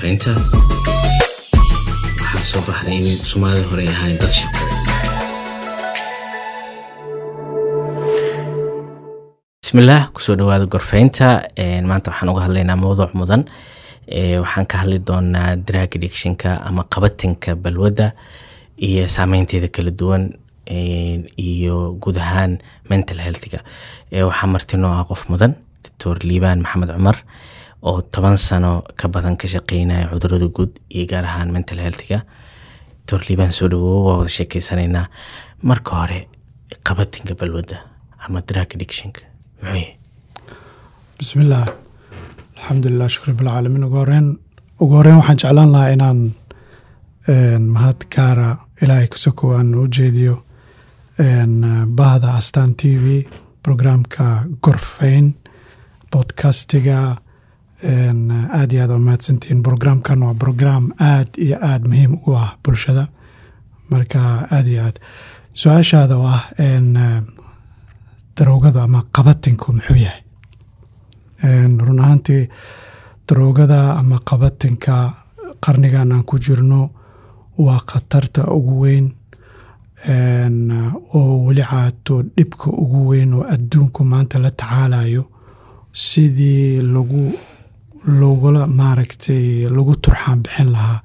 gorfaynta waxaa soo baxday in soomaalida hore ay ahayn dad ku soo dhawaada gorfaynta maanta waxaan uga hadlaynaa mowduuc mudan. Waxaan ka hadli doonaa drag addictionka ama qabatinka balwadda iyo saameynteeda kala duwan iyo guud ahaan mental healthga. Waxaa marti noo ah qof mudan doctor liibaan maxamed cumar oo toban sano ka badan ka shaqeynaya cudurrada guud iyo gaar ahaan mental healthga. Doctor liibaan soo dhawow waa wada sheekeysanaynaa marka hore qabatinka balwadda ama drag addictionka muxuu bismillaah alxamdulilah shukr bilcaalamiin ugu horeyn ugu horeyn waxaan jeclaan lahaa inaan mahad gaara ilaahay kasoko aan u jeediyo bahda astaan t v programka gorfayn bodcastiga aad iyo aad waa mahadsantihiin. Programkan waa program aad iyo aad muhiim u ah bulshada. Marka aad iyo aad. Su'aashaada oo ah daroogada ama qabatinku muxuu yahay. Run ahaantii daroogada ama qabatinka qarnigan aan ku jirno waa khatarta ugu weyn. Oo weli caato dhibka ugu weyn oo adduunku maanta la tacaalayo sidii lagu logula maaragtay lagu turxaan bixin lahaa.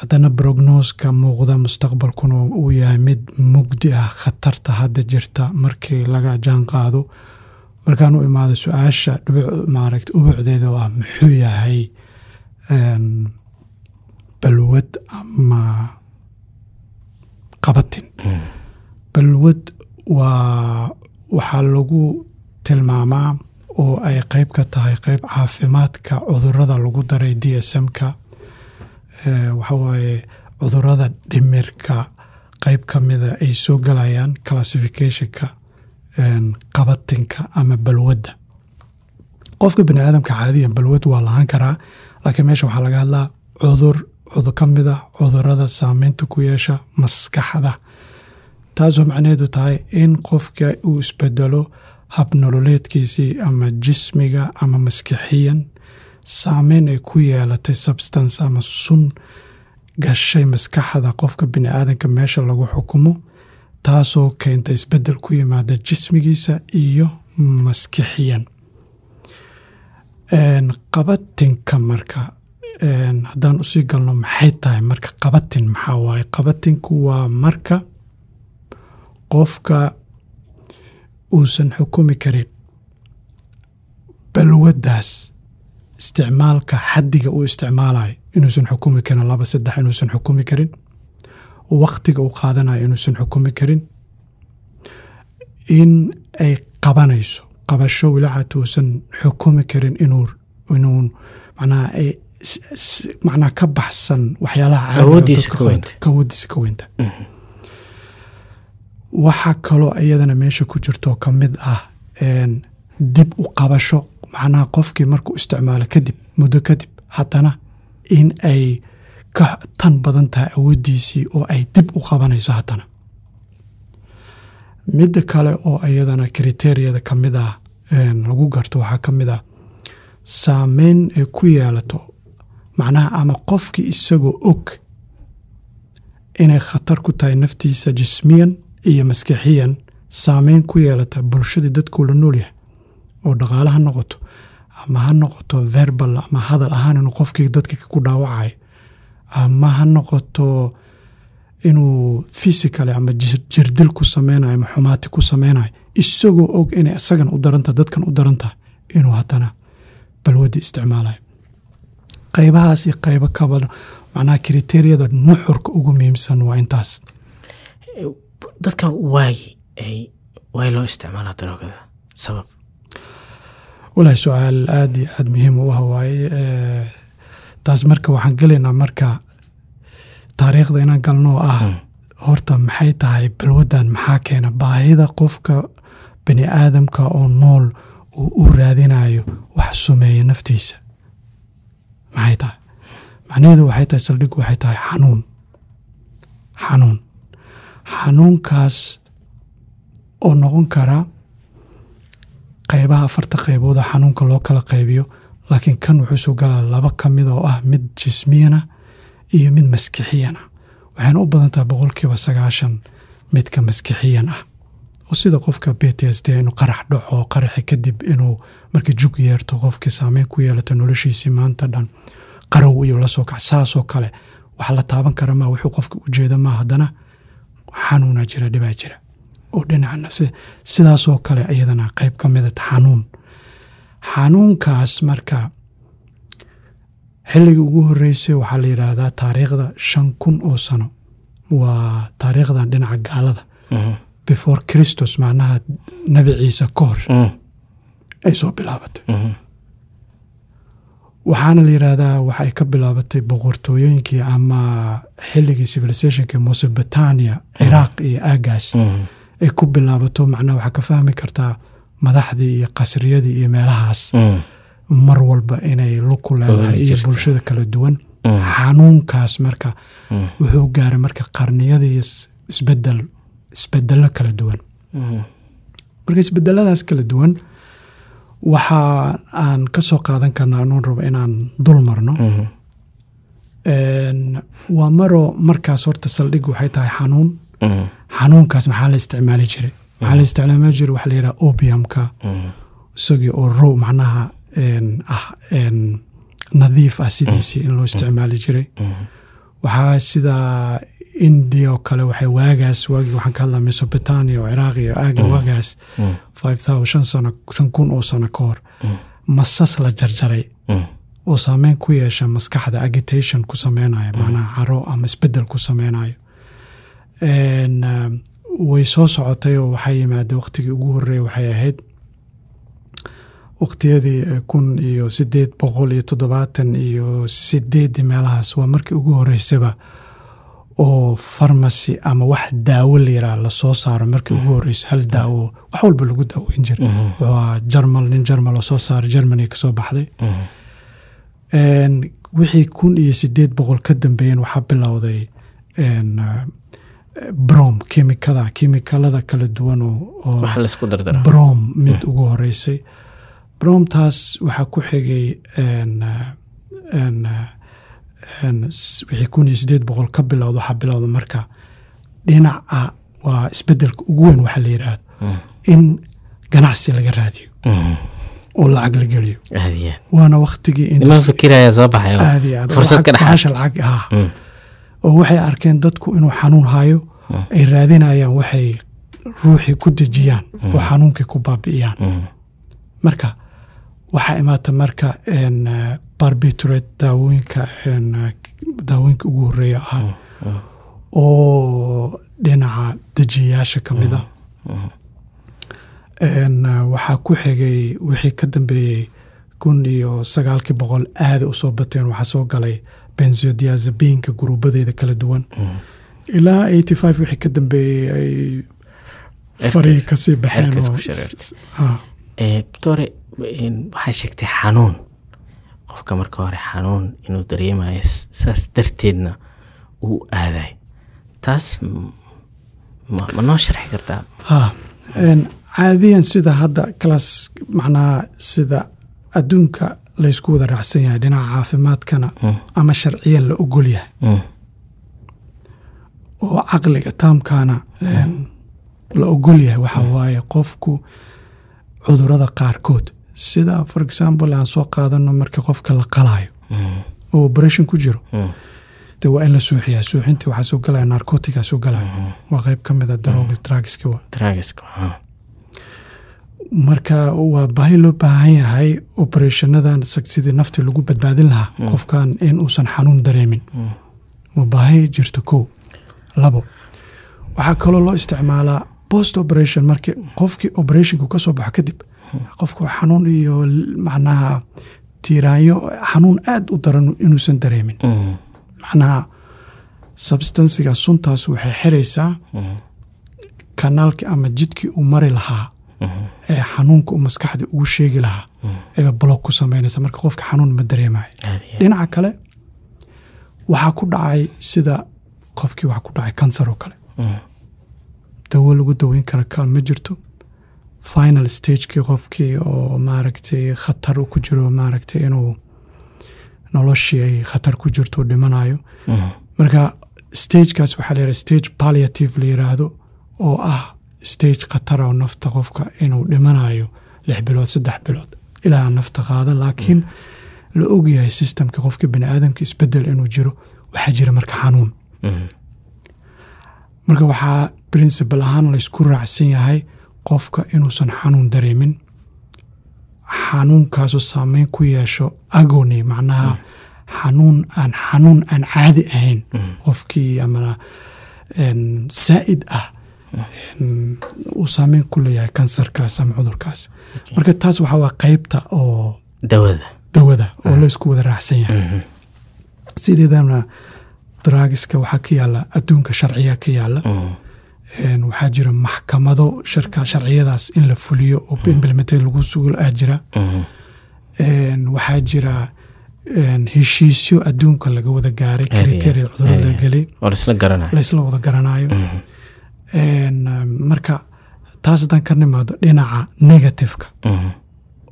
Haddana brognoska muuqda mustaqbalkuna uu yahay mid mugdi ah khatarta hadda jirta markii laga jaan qaado. Markaan u imaado su'aasha maaragta ubucdeeda oo ah muxuu yahay balwad ama qabatin. Balwad waa waxaa lagu tilmaamaa oo ay qeyb ka tahay qeyb caafimaadka cudurrada lagu daray d s m-ka waxawaaye cudurrada dhimirka qeyb ka mida ay soo galayaan classificationka qabatinka ama balwadda. Qofka bani aadamka caadiyan balwad waa lahaan karaa laakiin meesha waxaa laga hadlaa cudur cudur ka mid a cudurrada saameynta ku yeesha maskaxda taasoo macnaheedu tahay in qofka uu isbedelo hab nololeedkiisii ama jismiga ama maskixiyan saameyn ay ku yeelatay substance ama sun gashay maskaxda qofka bini aadanka meesha lagu xukumo taasoo keenta isbeddel ku yimaada jismigiisa iyo maskixiyan. Qabatinka marka haddaan u sii galno maxay tahay marka qabatin? Maxaa waaye? Qabatinku waa marka qofka uusan xukumi karin. Balwaddaas isticmaalka xaddiga uu isticmaalayo inuusan xukumi karin laba saddex inuusan xukumi karin. Wakhtiga uu qaadanayo inuusan xukumi karin. In ay qabanayso qabasho wilaxat uusan xukumi karin inuu inuu macnaha ay macnaha ka baxsan waxyaalaha weynta. awooddiisa ka weynta waxaa kaloo iyadana meesha ku jirto ka mid ah dib u qabasho macnaha qofkii markuu isticmaalo kadib muddo kadib haddana in ay ka tan badan tahay awooddiisii oo ay dib u qabanayso haddana. Midda kale oo iyadana kriteriyada ka mid ah lagu garto waxaa ka mid ah saameyn ay ku yeelato macnaha ama qofkii isagoo og inay khatar ku tahay naftiisa jismiyan iyo maskixiyan saameyn ku yeelata bulshadii dadkuu la nool yahay oo dhaqaale ha noqoto ama ha noqoto verbal ama hadal ahaan inuu qofkii dadka ku dhaawacayo ama ha noqoto inuu fysicaly ama jirdil ku sameynayo ama xumaati ku sameynayo isagoo og inay isagan u darantaha dadkan u darantaha inuu haddana balwadii isticmaalayo qaybahaas iyo qaybo kaba macnaha kriteriyada nuxurka ugu muhiimsan waa intaas dadkan waay waay loo isticmaalaa daroogada sabab. Walahi su'aal aada iyo aada muhiim u ah waaye taas marka waxaan gelaynaa marka taariikhda inaan galno oo ah horta maxay tahay balwaddan maxaa keena baahida qofka bani aadamka oo nool uu u raadinayo wax sumeeya naftiisa? Maxay tahay? Macnaheedu waxay tahay saldhigu waxay tahay xanuun. Xanuun xanuunkaas oo noqon kara qaybaha afarta qaybooda xanuunka loo kala qaybiyo laakiin kan wuxuu soo galaa laba ka mid oo ah mid jismiyana iyo mid maskixiyana. Waxayna u badan tahay boqolkiiba sagaashan midka maskixiyan ah oo sida qofka b t s d inuu qarax dhaco qaraxi kadib inuu markii jug yeerto qofkii saameyn ku yeelato noloshiisii maanta dhan qarow iyo la soo kac saasoo kale. Wax la taaban kara maa wuxuu qofka ujeeda maa haddana xanuuna jira dhibaa jira oo dhinaca nafsi sidaasoo kale iyadana qayb ka mida xanuun xanuunkaas marka xilligii ugu horeysay waxaa la yidhaahdaa taariikhda shan kun oo sano. Waa taariikhdan dhinaca gaalada. Before christos macnaha nabi ciise ka hor. Ay soo bilaabatay waxaana la yidhaahdaa waxa ay ka bilaabatay boqortooyooyinkii ama xilligii civilizationka mesobotania ciraaq iyo aagaas ay ku bilaabato macnaha waxaa ka fahmi kartaa madaxdii iyo qasriyadii iyo meelahaas. Mar walba inay luku leedahay iyo bulshada kala duwan. Xanuunkaas marka wuxuu gaaray marka qarniyadii isbeddel isbedelo kala duwan. Marka isbedeladaas kala duwan waxa aan ka soo qaadan karnaa anuun rabo inaan dul marno. Waa maroo markaas horta saldhig waxay tahay xanuun. Xanuunkaas maxaa la isticmaali jiray? Maxaa la isticmaali jiray? Waxa la yidhaha opiumka. Isagii oo row macnaha ah nadiif ah sidiisii in loo isticmaali jiray. Waxaa sida india oo kale waxay waagaas waagii waxaan ka hadlaa mesobotania oo ciraaq iyo aaga waagaas five thousand shan sano shan kun oo sano ka hor. Masas la jarjaray oo saameyn ku yeesha maskaxda agitation ku sameynayo macnaha caro ama isbeddel ku sameynayo. Way soo socotay oo waxaa yimaada waqtigii ugu horreeya waxay ahayd waqtiyadii kun iyo sideed boqol iyo toddobaatan iyo sideedii meelahaas. Waa markii ugu horeysaba oo farmasy ama wax daawo la yiraah la soo saaro markii ugu horeyso hal daawo wax walba lagu daaweyn jira wuxuu jarmal nin jarmal oo soo saaray germany ka soo baxday. Wixii kun iyo sideed boqol ka dambeeyeen waxaa bilowday brom kimikada kimikalada kala duwan brom mid ugu horeysay bromtaas waxaa ku xigay wixii kun iyo sideed boqol ka bilowda waxaa bilowda marka dhinaca waa isbeddelka ugu weyn waxaa la yidhaahdo in ganacsi laga raadiyo. Oo lacag la geliyo. Waana waktigii lacag ah oo waxay arkeen dadku inuu xanuun hayo ay raadinayaan waxay ruuxii ku dejiyaan oo xanuunkii ku baabi'iyaan. Marka waxaa imaata marka barbiturate daawooyinka daawooyinka ugu horreeya ah. Oo dhinaca dejiyayaasha ka mida waxaa ku xigay wixii ka dambeeyey kun iyo sagaalkii boqol aada u soo bateen waxaa soo galay benzodiazabinka guruubadeeda kala duwan. Ilaa eighty five wixii ka dambeeyey ay farii ka sii baxeen doctore waxaa sheegtay xanuun qofka marka hore xanuun inuu dareemayo saas darteedna uu aaday. Taas ma noo sharxi kartaa? Ha caadiyan sida hadda kalaas macnaha sida adduunka laysku wada raacsan yahay dhinaca caafimaadkana ama sharciyan la ogol yahay. Oo caqliga taamkaana la ogol yahay waxa waaye qofku cudurrada qaarkood sida for example aan soo qaadano markii qofka la qalaayo oo operation ku jiro de waa in la suuxiyaa. Suuxintii waxaa soo galaya narcotica soo galaya. Waa qeyb ka mid a darooga drugski marka waa baahi loo baahan yahay opereshanadan sidii nafti lagu badbaadin lahaa qofkan in uusan xanuun dareemin. Waa baahi jirta kow labo. Waxaa kaloo loo isticmaalaa post operation markii qofkii operationku ka soo baxo kadib qofku xanuun iyo macnaha tiiraanyo xanuun aada u daran inuusan dareemin. Macnaha substansiga suntaas waxay xiraysaa kanaalkii ama jidkii uu mari lahaa ee xanuunka uu maskaxda ugu sheegi lahaa eeba block ku sameynaysa. Marka qofka xanuun ma dareemayo dhinaca kale waxaa ku dhacay sida qofkii waxaa ku dhacay kansar oo kale. Dawo lagu daweyn kara kal ma jirto final stagekii qofkii oo maaragtay khatar ku jiro maaragtay inuu noloshii ay khatar ku jirto dhimanayo marka stagekaas waxaa la yidhaha stage palliative la yiraahdo oo ah stage khatara oo nafta qofka inuu dhimanayo lix bilood saddex bilood ilaa nafta qaada. Laakiin la ogyahay systemka qofka bani aadamka isbeddel inuu jiro waxaa jira marka xanuun. Marka waxaa principal ahaan laysku raacsan yahay qofka inuusan xanuun dareemin xanuunkaasoo saameyn ku yeesho agony macnaha xanuun aan xanuun aan caadi ahayn qofkii ama saa'id ah uu saameyn ku leeyahay kansarkaas ama cudurkaas. Marka taas waxaa waa qeybta oo dawada. dawada oo laysku wada raacsan yahay. Sideedana draagiska waxaa ka yaalla adduunka sharciya ka yaalla waxaa jira maxkamado sharciyadaas in la fuliyo oo implemented lagu sugul ah jira. Waxaa jira heshiisyo adduunka laga wada gaaray kriteria cudurrada laga gelay laysla wada garanayo. Marka taas haddaan ka nimaado dhinaca negativeka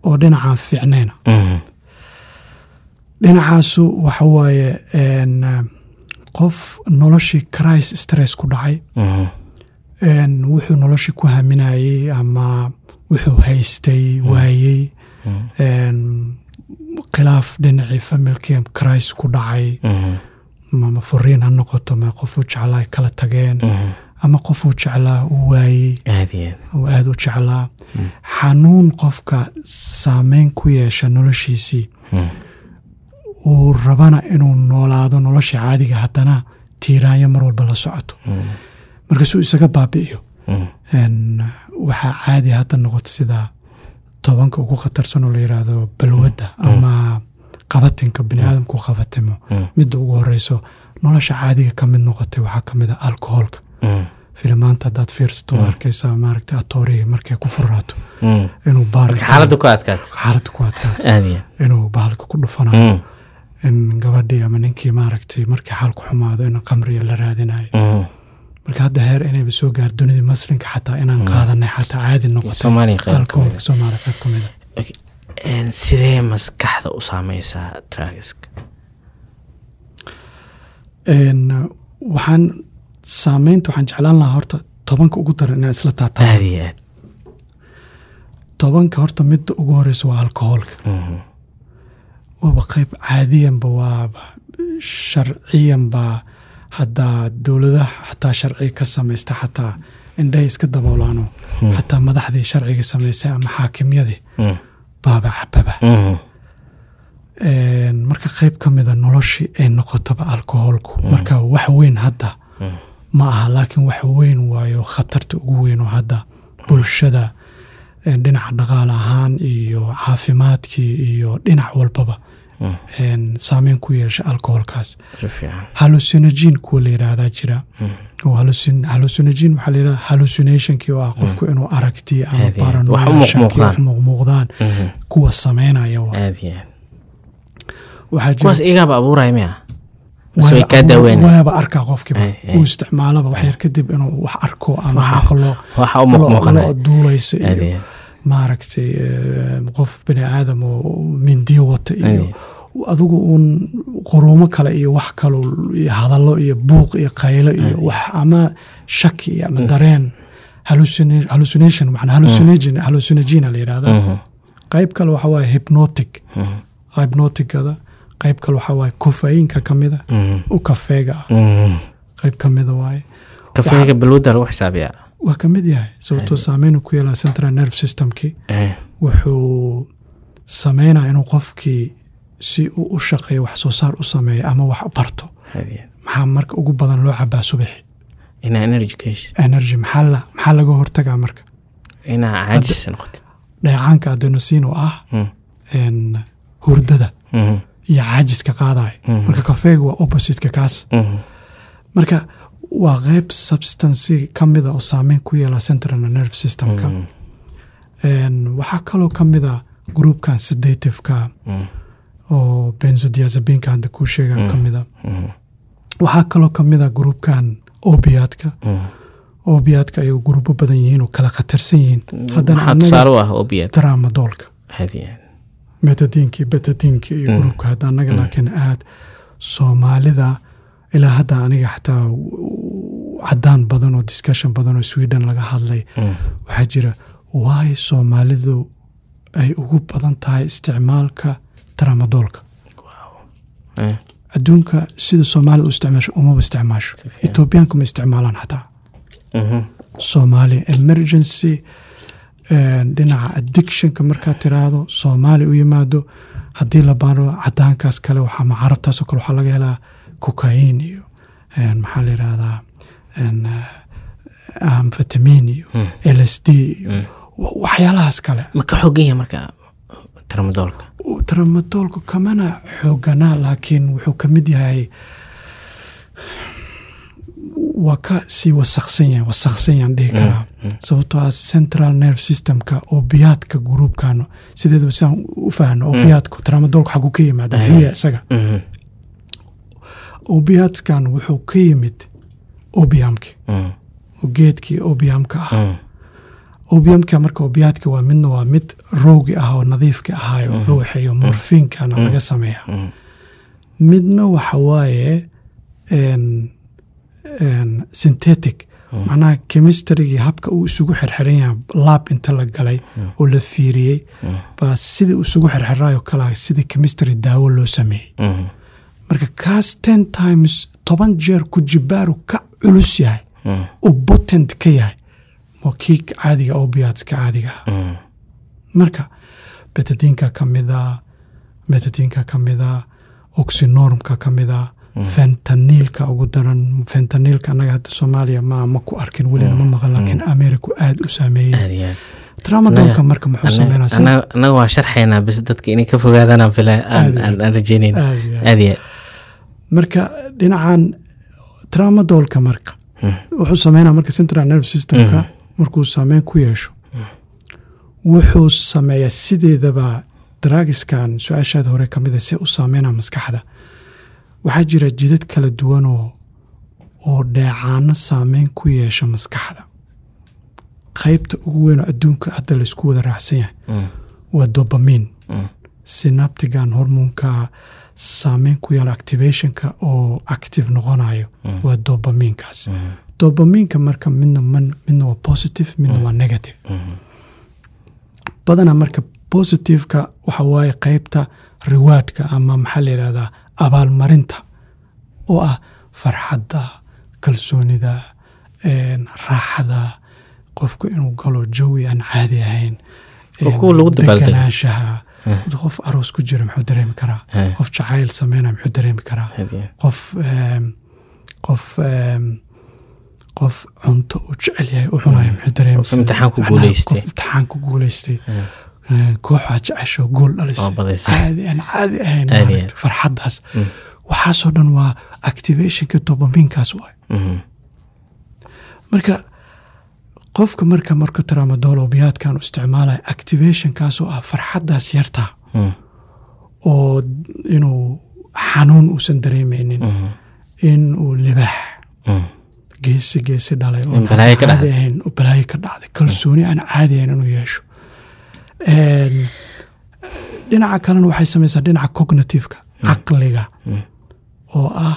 oo dhinacaan fiicnayna dhinacaasu waxa waaye qof noloshii cris stress ku dhacay wuxuu noloshii ku haminayey ama wuxuu haystay waayey. Khilaaf dhinacii familkii cris ku dhacay. Ama furiin ha noqoto ma qofuu jeclaa ay kala tageen. Ama qofuu jeclaa uu waayey. Uu aada u jeclaa. Xanuun qofka saameyn ku yeesha noloshiisii. Uu rabana inuu noolaado nolosha caadiga haddana tiiraanyo mar walba la socoto marka suu isaga baabi'iyo. Waxaa caadi hadda noqoto sida tobanka ugu khatarsan oo la yidhaahdo balwadda ama qabatinka bini aadamku qabatimo. Midda ugu horeyso nolosha caadiga ka mid noqotay waxaa ka mid a alcoholka filimaanta haddaad fiirsato waa arkaysaa maaragta atoorihii markay ku furaato. Inuu xaaladda ku adkaato inuu bahalka ku dhufanayo. In gabadhii ama ninkii maaragtay markii xaalku xumaado in qamriga la raadinayo marka hadda heer inayba soo gaar dunidii maslinka xataa inaan qaadanay xataa caadi noqotay. Sidee maskaxda u saameysaa tragiska waxaan saameynta waxaan jeclaan lahaa horta tobanka ugu daran inaan isla taataa aad iyo aad. Tobanka horta midda ugu horeysa waa alkoholka. Waaba qeyb caadiyanba waaba sharciyanba haddaa dowladaha xataa sharciga ka samaysta xataa indhahay iska daboolaano xataa madaxdii sharciga samaysay ama xaakimyadii. Baaba cababa marka qeyb ka mida noloshii ay noqotoba alkoholku. Marka wax weyn hadda ma aha laakiin wax weyn waayo khatarta ugu weyn oo hadda bulshada dhinaca dhaqaale ahaan iyo caafimaadkii iyo dhinac walbaba saameyn ku yeesha alkoholkaas. Hallucinogin kuwa la yidhaahdaa jira. Hallucinogin waxaa la yidhahda hallucinationkii oo ah qofku inuu aragti ama paranoyaashankii wax muuqmuuqdaan kuwa sameynaya waaba arkaa qofkiiba. Uu isticmaalaba wax yar kadib inuu wax arko ama maqlo lo duulayso iyo maaragtay qof bani aadam oo mindiyo wata iyo adigu uun quruumo kale iyo wax kalo iyo hadallo iyo buuq iyo qaylo iyo wax ama shaki ama dareen. Hallucination hallucinogena la yidhahda qayb kale waxa waaye hypnotic. Hypnoticada. Qayb kale waxaa waaye kofayinka ka mida u kafeega ah qayb ka mida waaye. Kafeega balwadda lagu xisaabiyaa waa ka mid yahay sababtoo saameyn ku yeelaa central nerve systemkii. Wuxuu sameynaa inuu qofkii si uu u shaqeeyo wax soo saar u sameeyo ama wax barto. Maxaa marka ugu badan loo cabaa subaxi energy maxaa laga hortagaa marka? Dheecaanka adenosiin oo ah hurdada. Iyo caajiska qaadayo. Marka kafeega waa oppositeka kaas. Marka waa qeyb substancy ka mida oo saameyn ku yeela central nerve systemka. Waxaa kaloo ka mida groupkan sedativeka oo benzodiazabinka hadda kuu sheega ka mida. Waxaa kaloo ka mida groupkan obiadka obiyaadka ay gurubo badan yihiin oo kala khatarsan yihiin. Haddana ah hadiya metadiinka iyo betadiinka iyo hadda anaga laakiin aad soomaalida ilaa hadda aniga xataa cadaan badan oo discussion badan oo sweden laga hadlay waxaa jira waay soomaalidu ay ugu badan tahay isticmaalka tramadoolka Eh, adduunka sida soomaalida u isticmaasho umaba isticmaasho. Etoobiyaanka ma isticmaalaan xataa. Mhm, soomaali emergency eh, dhinaca addictionka markaad tiraahdo soomaali u yimaado haddii la baaro cadaankaas kale waxaa ma carabtaasoo kale waxaa laga helaa cocaine iyo maxaa la yidhahdaa en, eh, iyo l s d iyo wa- waxyaalahaas kale. Ma ka xogan yahay marka tramadoolka tramadoolku kamana xooganaa laakiin wuxuu ka mid yahay waa ka sii wasaksan yahay wasaksan yaan dhihi karaa. sababtoo ah central nerve systemka obiyaadka gruubkan sideedaba sidaan u fahno obiyaadku tramadoolku xaguu ka yimaada muxuu yahay isaga obiyaadkan wuxuu ka yimid obiamki mhm, oo geedkii obiamka ah mhm, obiamka marka obiyaadka waa midna waa mid roogi ah oo nadiifka ahaayo la waxeeyo morfiinkana laga sameeya. Mhm. midna waxa waaye synthetic macnaha chemistrygii habka uu isugu xirxiran yahay laab inta la galay oo la fiiriyey. Baa sidii isugu xirxiraayo kala sida chemistry daawo loo sameeyey marka kaas ten times toban jeer ku jibaaru ka culus yahay mhm, uu potent ka yahay waa kii caadiga obiyaadska caadiga ah. Mhm. marka betadiinka ka mida metadiinka ka mida oxynormka ka mida fentaniilka ugu daran fentaniilka annaga hadda soomaaliya ma ma ku arkin welina ma maqan laakiin ameriku aad u saameeyey. Tramadolka marka muxuu sameynaa annaga waan sharxaynaa bis dadka inay ka fogaadaan aan fila aan rajeynayna aad iyo aad. Marka dhinacan tramadolka marka wuxuu sameynaa marka central nerve systemka markuu saameyn ku yeesho. Wuxuu sameeyaa sideedaba dragiskan su'aashaada hore ka mid a see u saameynaa maskaxda. Waxaa jira jidad kala duwan oo oo dheecaano saameyn ku yeesha maskaxda. Qaybta ugu weyn oo adduunka hadda laysku wada raacsan yahay waa dobamin synaptigan hormoonka saameyn ku yeela activationka oo active noqonayo waa dobaminkaas dobaminka marka midna midna waa positive midna waa negative. Badanaa marka positiveka waxa waaye qeybta riwaadhka ama maxaa la yidhahdaa abaalmarinta oo ah farxadda kalsoonida raaxada qofku inuu galo jawi aan caadi ahayn deganaanshaha qof aroos ku jira muxuu dareemi karaa? Eh. qof jacayl sameynaya muxuu dareemi karaa? Qof em, qof em, qof cunto uu jecel yahay u cunayo muxuu dareemi Qof imtixaan ku guuleystay. Eh, kooxaa jecesho gool Oo dhalisay caadi aan caadi ahayn Caadi maaragtay, farxaddaas. Waxaasoo dhan waa activationka dobaminkaas waay Mhm, marka qofka marka marka tramadol obiyaadkan isticmaalaya activationkaasoo ah farxaddaas yartaa mhm, oo inuu xanuun uusan dareemeynin mhm, in uu libaax mhm. geesi geesi dhalay oo caadi ahayn balaayo ka dhacday kalsooni aan caadi ahayn inuu yeesho. Dhinaca kalena waxay samaysaa dhinaca cognitiveka caqliga oo ah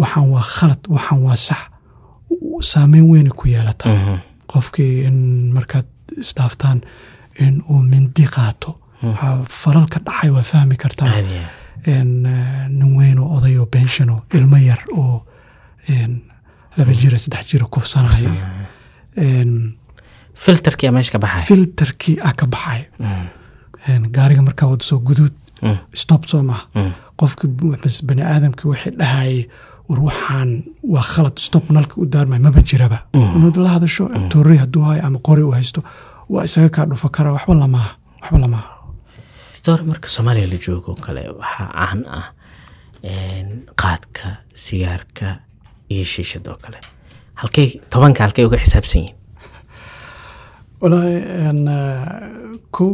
waxaan waa khalad waxaan waa sax saameyn weyna ku yeelataa qofkii in markaad isdhaaftaan in uu mindi qaato waxaa falalka dhacay waa fahmi kartaa eh, nin weyn oo oday oo benshan oo ilmo yar oo laba jira saddex jira kufsanayo filterkii meesha ka baxay filterkii ah ka baxay gaariga markaa wada soo guduud Mm. stop soo maha Mm. bs- bani aadamka waxay dhahayay war waxaan waa khalad stop nalka u daarmay maba jiraba. Inaad la hadasho toorey hadduu hayo ama qori u haysto waa isaga kaa dhufa karaa waxba lamaha waxba lamaha story marka soomaaliya la joogo oo kale waxaa caan ah qaadka sigaarka iyo shiishada oo kale. Halkay tobanka halkay uga xisaabsan yihiin. Walaahi kow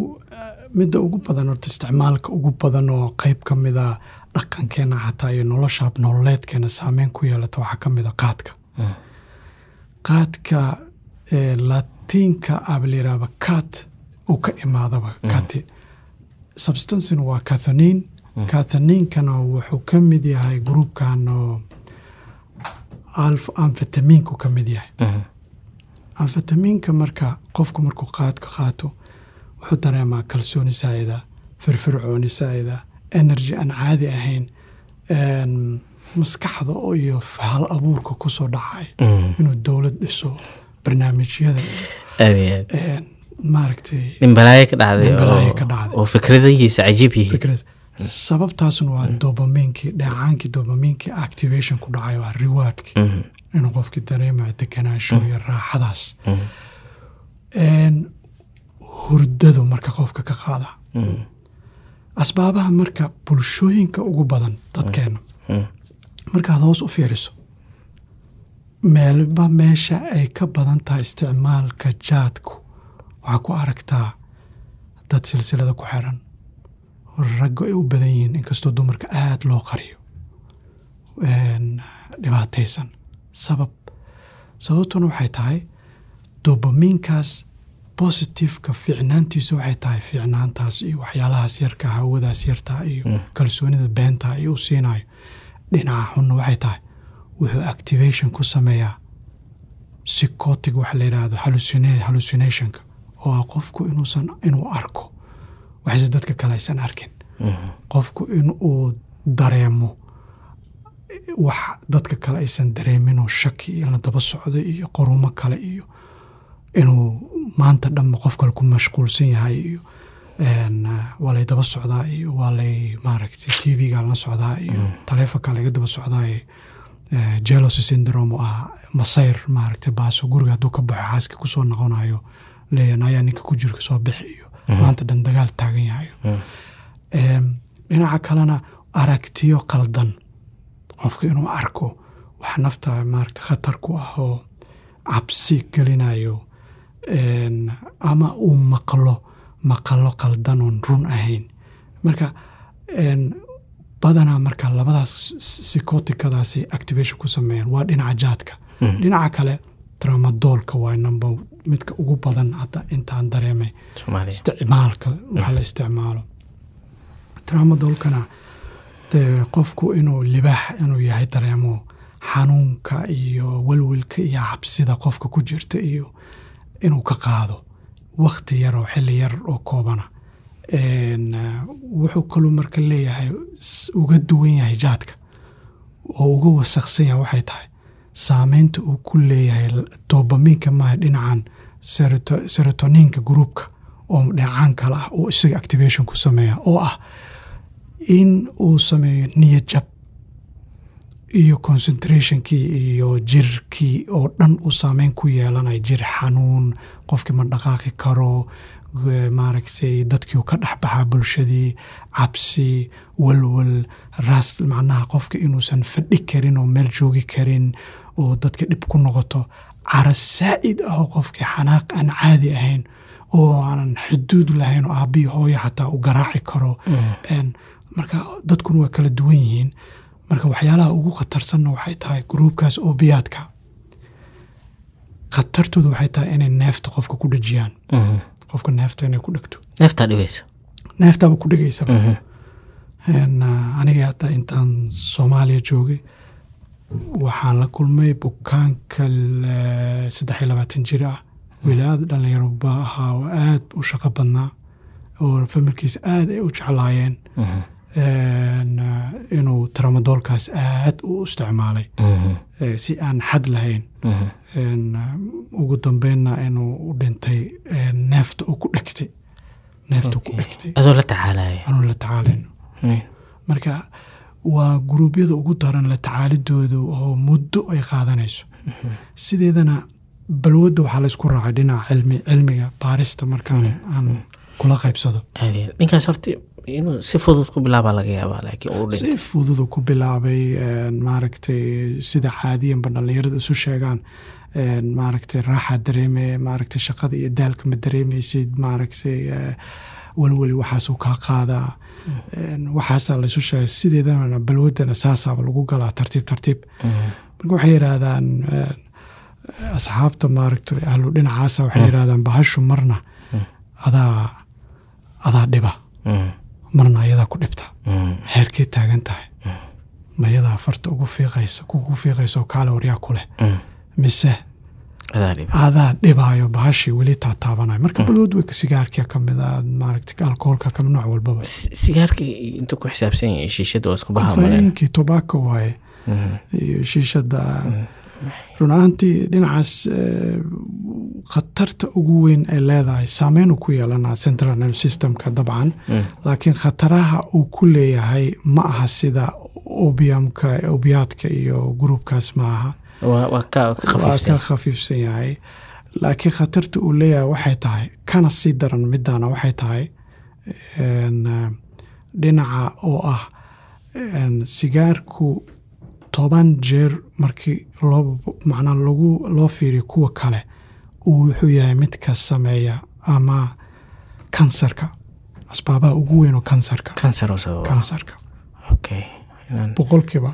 midda ugu badan horta isticmaalka ugu badan oo qeyb ka mida dhaqankeena xataa iyo nolosha nololeedkeena saameyn ku yeelata waxaa ka mida qaadka. Qaadka Eh, latiinka aba la yidhahba cat uu ka imaadaba kati. Substancena waa cathanin cathaninkana wuxuu ka mid yahay gruupkan oo alf amfetamiinku ka mid yahay. Mhm. amfetamiinka marka qofku markuu qaadka qaato wuxuu dareemaa kalsooni saa'ida firfircooni saa'ida energy aan caadi ahayn maskaxda iyo hal abuurka ku soo dhacay Mhm. inuu dowlad dhiso barnaamijyada. Aad iyo aad een, maaragtay nin balaayo ka dhacday Nin balaayo oo- ka dhacday. oo fikradihiisa cajiib yihiin fikrad sababtaasna waa dopaminkii dheecaankii dopaminkii activation ku dhacay waa rewardkii. Mhm. inuu qofkii dareemayo deganaansho iyo raaxadaas hurdadu marka qofka ka qaada. Mhm. asbaabaha marka bulshooyinka ugu badan dadkeena. Mhm. markaad hoos u fiiriso meelba meesha ay ka badan tahay isticmaalka jaadku waxaa ku aragtaa dad silsilada ku xiran raggu ay u badan yihiin inkastoo dumarka aada loo qariyo. Dhibaataysan sabab. Sababtuna waxay tahay dobaminkaas positiveka fiicnaantiisa waxay tahay fiicnaantaas iyo waxyaalahaas yarka hawadaas yartaa iyo kalsoonida beenta iyo u siinayo. Dhinaca xunna waxay tahay wuxuu activation ku sameeyaa psychotic waxa la yidhaahdo hallucina- hallucinationka oo ah qofku inuusan inuu arko. Waxayse dadka kale aysan arkin. Mhm. qofku inuu dareemo wax dadka kale aysan dareeminoo shaki iyo la daba socdo iyo qorumo kale iyo inuu maanta dhanba qof kale ku mashquulsan yahay iyo waa lay daba socdaa iyo waa lay maaragtay tv-ga la socdaa iyo taleefonka laga daba socdaa eh, jealousy syndrome oo ah masayr maaragtay baaso guriga hadduu ka baxo xaaska ku soo noqonayo leeyan ayaa ninka ku jirka soo bixi? iyo maanta dhan dagaal taagan yahay. Em, dhinaca kalena aragtiyo qaldan qofka inuu arko wax nafta maaragta khatar ku ah oo cabsi gelinayo ama uu maqlo maqalo qaldan oon run ahayn. Marka badanaa marka labadaas sikotikadaasay activation ku sameeyaan waa dhinaca jaadka. Dhinaca kale tramadoolka waa number midka ugu badan hadda intaan dareemay. Isticmaalka waxa la isticmaalo. Tramadoolkana dee qofku inuu libaax inuu yahay dareemo xanuunka iyo welwelka iyo cabsida qofka ku jirta iyo inuu ka qaado wakti yar oo xilli yar oo koobana. Wuxuu kaluu marka leeyahay uga duwan yahay jaadka. Oo uga wasaksan yahay waxay tahay saameynta uu ku leeyahay dobaminka maaha dhinacan seroto- serotoninka gruupka oo dheecaan kale ah oo isaga activation ku sameeya oo ah in uu sameeyo niyad jab iyo concentrationkii iyo jirkii oo dhan uu saameyn ku yeelanayo jir xanuun qofkii ma dhaqaaqi karo maaragtay dadkii ka dhex baxaa bulshadii cabsi walwal raas macnaha qofka inuusan fadhi karin oo meel joogi karin oo dadka dhib ku noqoto cara saa'id ah oo qofkii xanaaq aan caadi ahayn oo aanan xuduud lahayn oo aabbihi hooyo xataa u garaaci karo. Een, marka dadkuna waa kala duwan yihiin marka waxyaalaha ugu khatarsanna waxay tahay gruubkaas obiyaadka khatartooda waxay tahay inay neefta qofka ku dhejiyaan Mhm. qofka neefta inay ku dhegto neeftaaba ku dhegaysaba Mhm. Aniga hadda intaan soomaaliya joogay waxaan la kulmay bukaanka saddex iyo labaatan jir ah. Wiil aada dhalinyaro ba ahaa oo aada u shaqo badnaa oo familkiisa aada ay u jeclaayeen. Mhm. Een, inuu tramadoolkaas aada u isticmaalay. Eh, si aan xad lahayn. Ah, ugu dambeynna inuu u dhintay eh, neefta uu ku dhegtay. Neefta ku dhegtay. Adoo la tacaalaya anuu la tacaalayno Mhm. marka waa guruubyada ugu daran la tacaalidooda oo muddo ay qaadanayso. Sideedana balwadda waxaa laysku raacay dhinaca cilmi cilmiga baarista markaan aan kula qaybsado. Aad aad. ninkaas horta inuu si fudud ku bilaabaa laga yaabaa laakiin si fududu ku bilaabay maaragtay sida caadiyanba dhallinyarada isu sheegaan maaragtay raaxaa dareeme maaragtay shaqada iyo daalka ma dareemaysid maaragtay welweli waxaasuu kaa qaadaa waxaasaa laysu sheegay sideedana balwadana saasaaba lagu galaa tartiib tartiib marka waxay yidhaahdaan asxaabta maaragta ahlu dhinacaasa waxay yidhahdaan bahashu marna adaa adaa dhiba. Marna ayadaa ku dhibta. Mm. heerkay taagan tahay. Mayadaa farta ugu fiiqaysa kugu fiiqaysa oo kaale waryaa ku leh. Mm. mise adaa dhib. adaa dhibaayo bahashii weli taataabanayo marka balwad wey sigaarkia ka mid a maaragta alkoholka ka mid nooc walbaba Si- sigaarka intuu ku xisaabsan yahay shiishada waa isku baha male kofaiinkii tobacco waaye. Iyo shiishada run ahaantii dhinacaas eh, khatarta ugu weyn ay leedahay saameyn uu ku yeelanaa central nerve systemka dabcan. Laakiin khataraha uu ku leeyahay ma aha sida obiumka obiyaadka iyo gruubkaas ma aha. Waa ka khafiifsan. yahay. Laakiin khatarta uu leeyahay waxay tahay kana sii daran midana waxay tahay eh, dhinaca oo ah en, sigaarku toban jeer markii loo macnaa lagu loo fiiriyo kuwa kale uu wuxuu yahay midka sameeya ama kansarka asbaabaha ugu weyn oo kansarka. Kansar oo sababa. Kansarka. Okay inaan boqolkiiba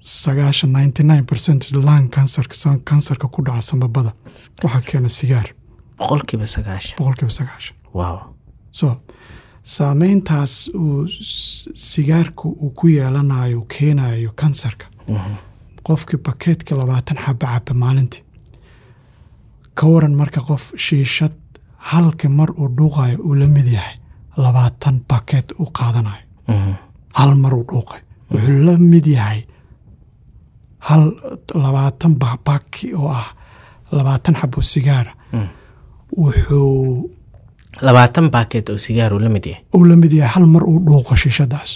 sagaashan ninety nine percent lung kansarka kansarka ku dhaca sambabada. Waxaa keena sigaar. Boqolkiiba sagaashan. So saameyntaas uu s- sigaarku uu ku yeelanayo keenayo kansarka qofkii bakeetka labaatan xaba caba maalintii. Ka waran marka qof shiishad halkii mar uu dhuuqayo uu la mid yahay labaatan bakeet u qaadanayo hal mar uu dhuuqay wuxuu la mid yahay. Hal labaatan ba- baki oo ah labaatan xabo sigaara wuxuu labaatan baakeet oo sigaar uu la mid yahay. uu la mid yahay hal mar uu dhuuqo shiishadaas.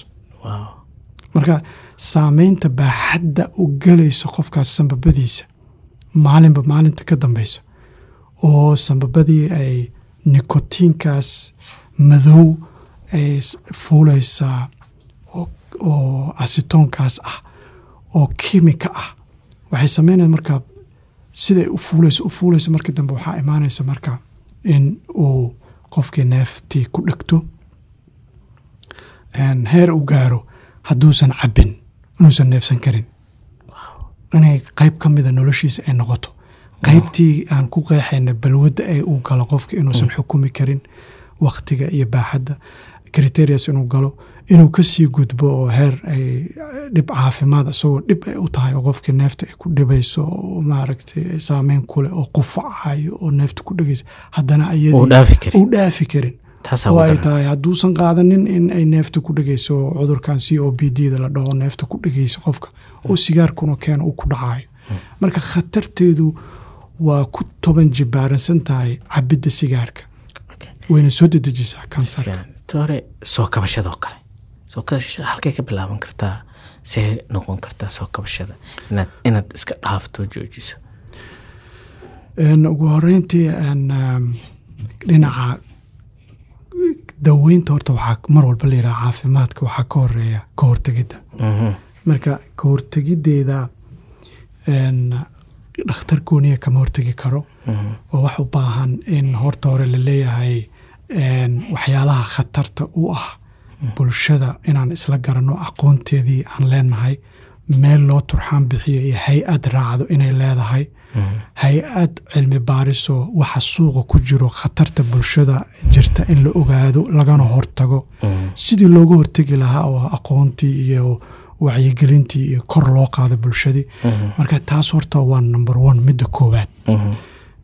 Marka saameynta baaxadda u gelayso qofkaas sambabadiisa maalinba maalinta ka dambeysa oo sambabadii ay nikotiinkaas madow ay fuulaysaa oo, oo asitoonkaas ah oo kiimika ah. Waxay sameynaya marka siday u fuulayso u fuulayso markii dambe waxaa imaanaysa marka in uu qofkii neeftii ku dhegto heer u gaaro hadduusan cabbin inuusan neefsan karin. Inay qayb ka mida noloshiisa ay noqoto. Qaybtii aan ku qeexayna balwadda ay uu galo qofka inuusan xukumi karin waktiga iyo baaxadda criterias inuu galo inuu ka sii gudbo oo heer ay dhib caafimaad isagoo dhib ay u tahay oo qofkii neefta ay ku dhibayso oo maaragtay saameyn kuleh oo qufacayo oo neefta ku dhegaysa haddana karin. uu dhaafi karin taasaa oo ugu ay daran tahay hadduusan qaadanin in ay neefta ku dhegayso cudurkan c o b d da la dhaho neefta ku dhegayso qofka oo sigaarkuna keena uu ku dhacayo. Marka khatarteedu waa ku toban jibaaransan tahay cabidda sigaarka. Wayna soo dedejisaa kansarka. Soo kabashadoo kale. Soo kabashada halkay ka bilaaban kartaa see noqon kartaa soo kabashada inaad inaad iska dhaafto joojiso. Ugu horeyntii dhinaca daweynta horta waxaa mar walba la yidhaha caafimaadka waxaa ka horreeya ka hortegidda Mhm. marka ka hortegiddeeda dhakhtar gooniya kama hortegi karo Mhm. oo wax u baahan in horta hore la leeyahay en, waxyaalaha khatarta u ah bulshada inaan isla garanno aqoonteedii aan leenahay meel loo turxaan bixiyo iyo hay'ad raacdo inay leedahay hay'ad cilmi baariso waxa suuqa ku jiro khatarta bulshada jirta in la ogaado lagana hortago. Mhm. sidii looga hortegi lahaa oo aqoontii iyo wacyigelintii iyo kor loo qaado bulshadii marka taas horta waa number one midda koowaad. Mhm.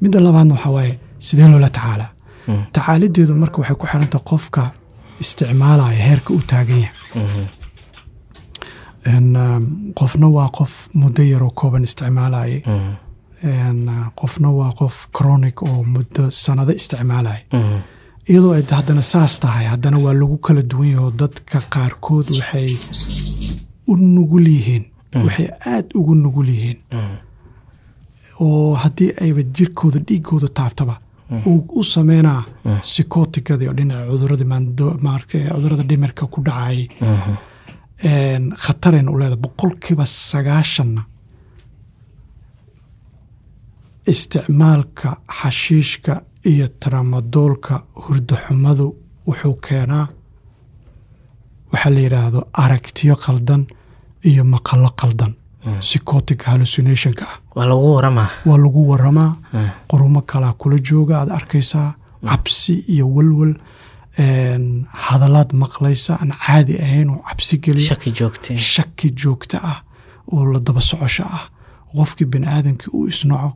midda labaadna waxaa waaye sidee loola tacaalaa? Tacaalideedu marka waxay ku xirantahay qofka isticmaalaya heerka u taagan yahay. Mhm. En, um, qofna waa qof muddo yaroo kooban uh, qofna waa qof chronic oo muddo sanado isticmaalaya iyadoo ay haddana saas tahay haddana waa lagu kala duwan yaho dadka qaarkood waxay u nugul yihiin. Waxay aada ugu nugul yihiin. Oo haddii ayba jirkooda dhiigooda taabtaba uu u sameynaa sikotikadii oo dhinaca maaragtay cudurrada dhimirka ku dhacayay Mhm. En, khatarayna u leedahay boqolkiiba sagaashanna isticmaalka xashiishka iyo tramadoolka hurdoxumadu wuxuu keenaa waxaa la yidhaahdo aragtiyo qaldan iyo maqalo qaldan psychotic hallucinationka ah. Waa lagu waramaa waa lagu waramaa qorumo kalaa kula jooga aad arkaysaa. Cabsi iyo walwal hadalaad maqlaysa aan caadi ahayn oo cabsi geliya shaki joogta. Ah oo la daba socosho ah. Qofkii bani aadamkii uu isnaco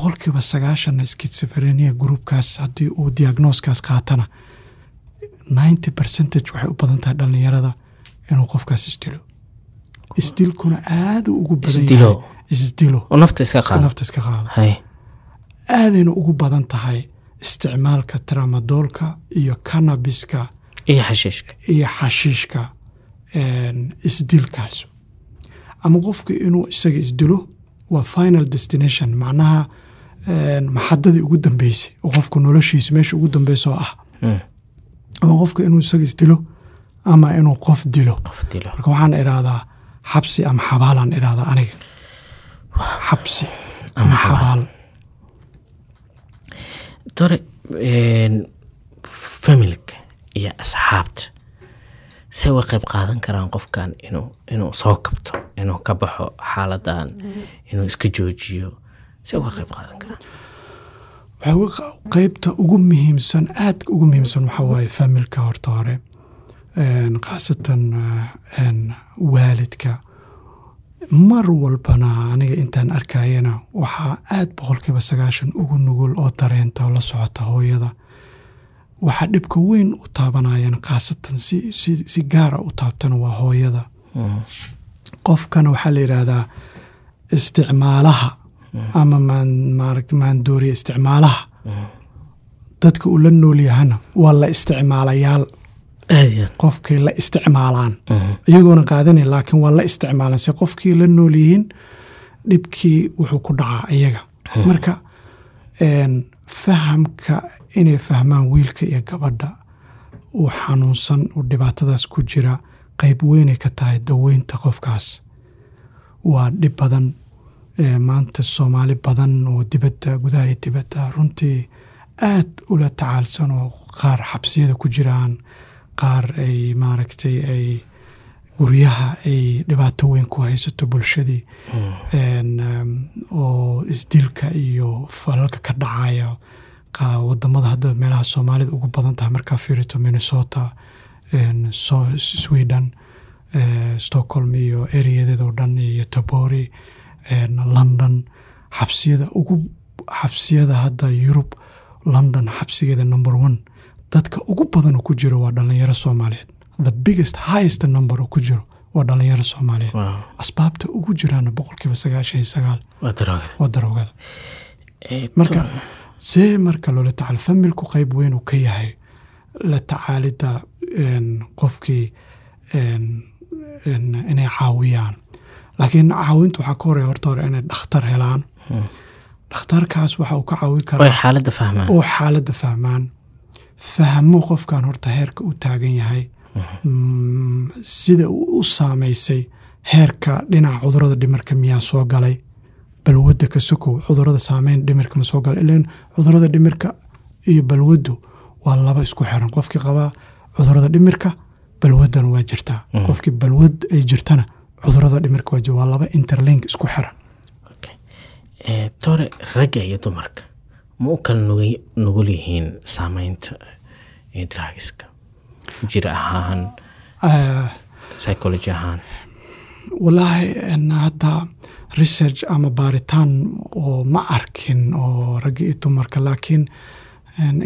boqolkiiba sagaashanna skitsofrenia groupkaas haddii uu diagnoskaas qaatana ninety percentage waxay u badan tahay dhallinyarada inuu qofkaas isdilo isdilkuna aada ugu badan Isdilo. yahay isdilo oo nafta iska iska qaada. Nafta iska qaada. Hay. Aadayna ugu badan tahay isticmaalka tramadoolka iyo canabiska iyo xashiishka isdilkaas ama qofka inuu isaga isdilo waa final destination. Macnaha maxadadii ugu dambeysay oo qofku noloshiisa meesha ugu dambeysa oo ah. Mm. ama qofka inuu isaga isdilo ama inuu qof dilo. Marka waxaan idhaahdaa xabsi ama xabaalaan idhaahdaa aniga. Xabsi ama xabaal. dore familka iyo asxaabta say uga qayb qaadan karaan qofkan inuu inuu soo kabto inuu ka baxo xaaladan inuu iska joojiyo qaybta ugu muhiimsan aadka ugu muhiimsan waxaa waaye familka horta hore khaasatan waalidka. Mar walbana aniga intaan arkayana waxaa aad boqolkiiba sagaashan ugu nugul oo dareenta oo la socota hooyada. Waxaa dhibka weyn u taabanayaan khaasatan si, gaara u taabtana waa hooyada. Qofkana waxaa la yidhaahdaa isticmaalaha ama maan maaragt maandooriya isticmaalaha. Dadka uu la nool yahana waa la isticmaalayaal. Qofkay la isticmaalaan. Iyagoona qaadanayn laakiin waa la isticmaalaan. Se qofkii la nool yihiin dhibkii wuxuu ku dhacaa iyaga. Marka fahamka inay fahmaan wiilka iyo gabadha uu xanuunsan uu dhibaatadaas ku jira qayb weynay ka tahay daweynta qofkaas. Waa dhib badan maanta soomaali badan oo dibadda gudaha iyo dibadda runtii aad ula tacaalsan oo qaar xabsiyada ku jiraan qaar ay maaragtay ay guryaha ay dhibaato weyn ku haysato bulshadii. Um, oo isdilka iyo falalka ka dhacaya waddamada hadda meelaha soomaalida ugu badan tahay markaa fiirito minnesota sweden eh, stockholm iyo areadeeda oo dhan iyo tabori london xabsiyada ugu xabsiyada hadda yurub london xabsigeeda number one. Dadka ugu badan oo ku jiro waa dhalinyaro soomaaliyeed. The biggest highest number oo ku jiro waa dhalinyaro soomaaliyeed. Asbaabta ugu jiraana boqolkiiba sagaashan iyo sagaal. Waa daroogada marka see marka loola tacaal familku qayb weyn uu ka yahay la tacaalidda een, qofkii inay caawiyaan laakiin caawinta waxaa ka horeya horta hore inay dhakhtar helaan. Dhakhtarkaas waxa uu ka caawin karaa xaaladda fahmaan. oo xaaladda fahmaan. Fahmo qofkan horta heerka u taagan yahay. Mm, sida uu u saameysay heerka dhinaca cudurrada dhimirka miyaa soo galay. Balwadda ka sokow cudurrada saameyn dhimirka ma soo galay. Ilan cudurrada dhimirka iyo balwaddu waa laba isku xiran qofkii qabaa cudurrada dhimirka balwaddana waa jirtaa. Qofkii balwad ay jirtana cudurrada dhimirka waa laba interlink isku xiran Okay. Eh, dore ragga iyo dumarka ma u kala nugul yihiin saameynta eh, drugska jir ahaan. Ah, psychology ahaan. Walaahi hadda research ama baaritaan oo ma arkin oo ragga iyo dumarka laakiin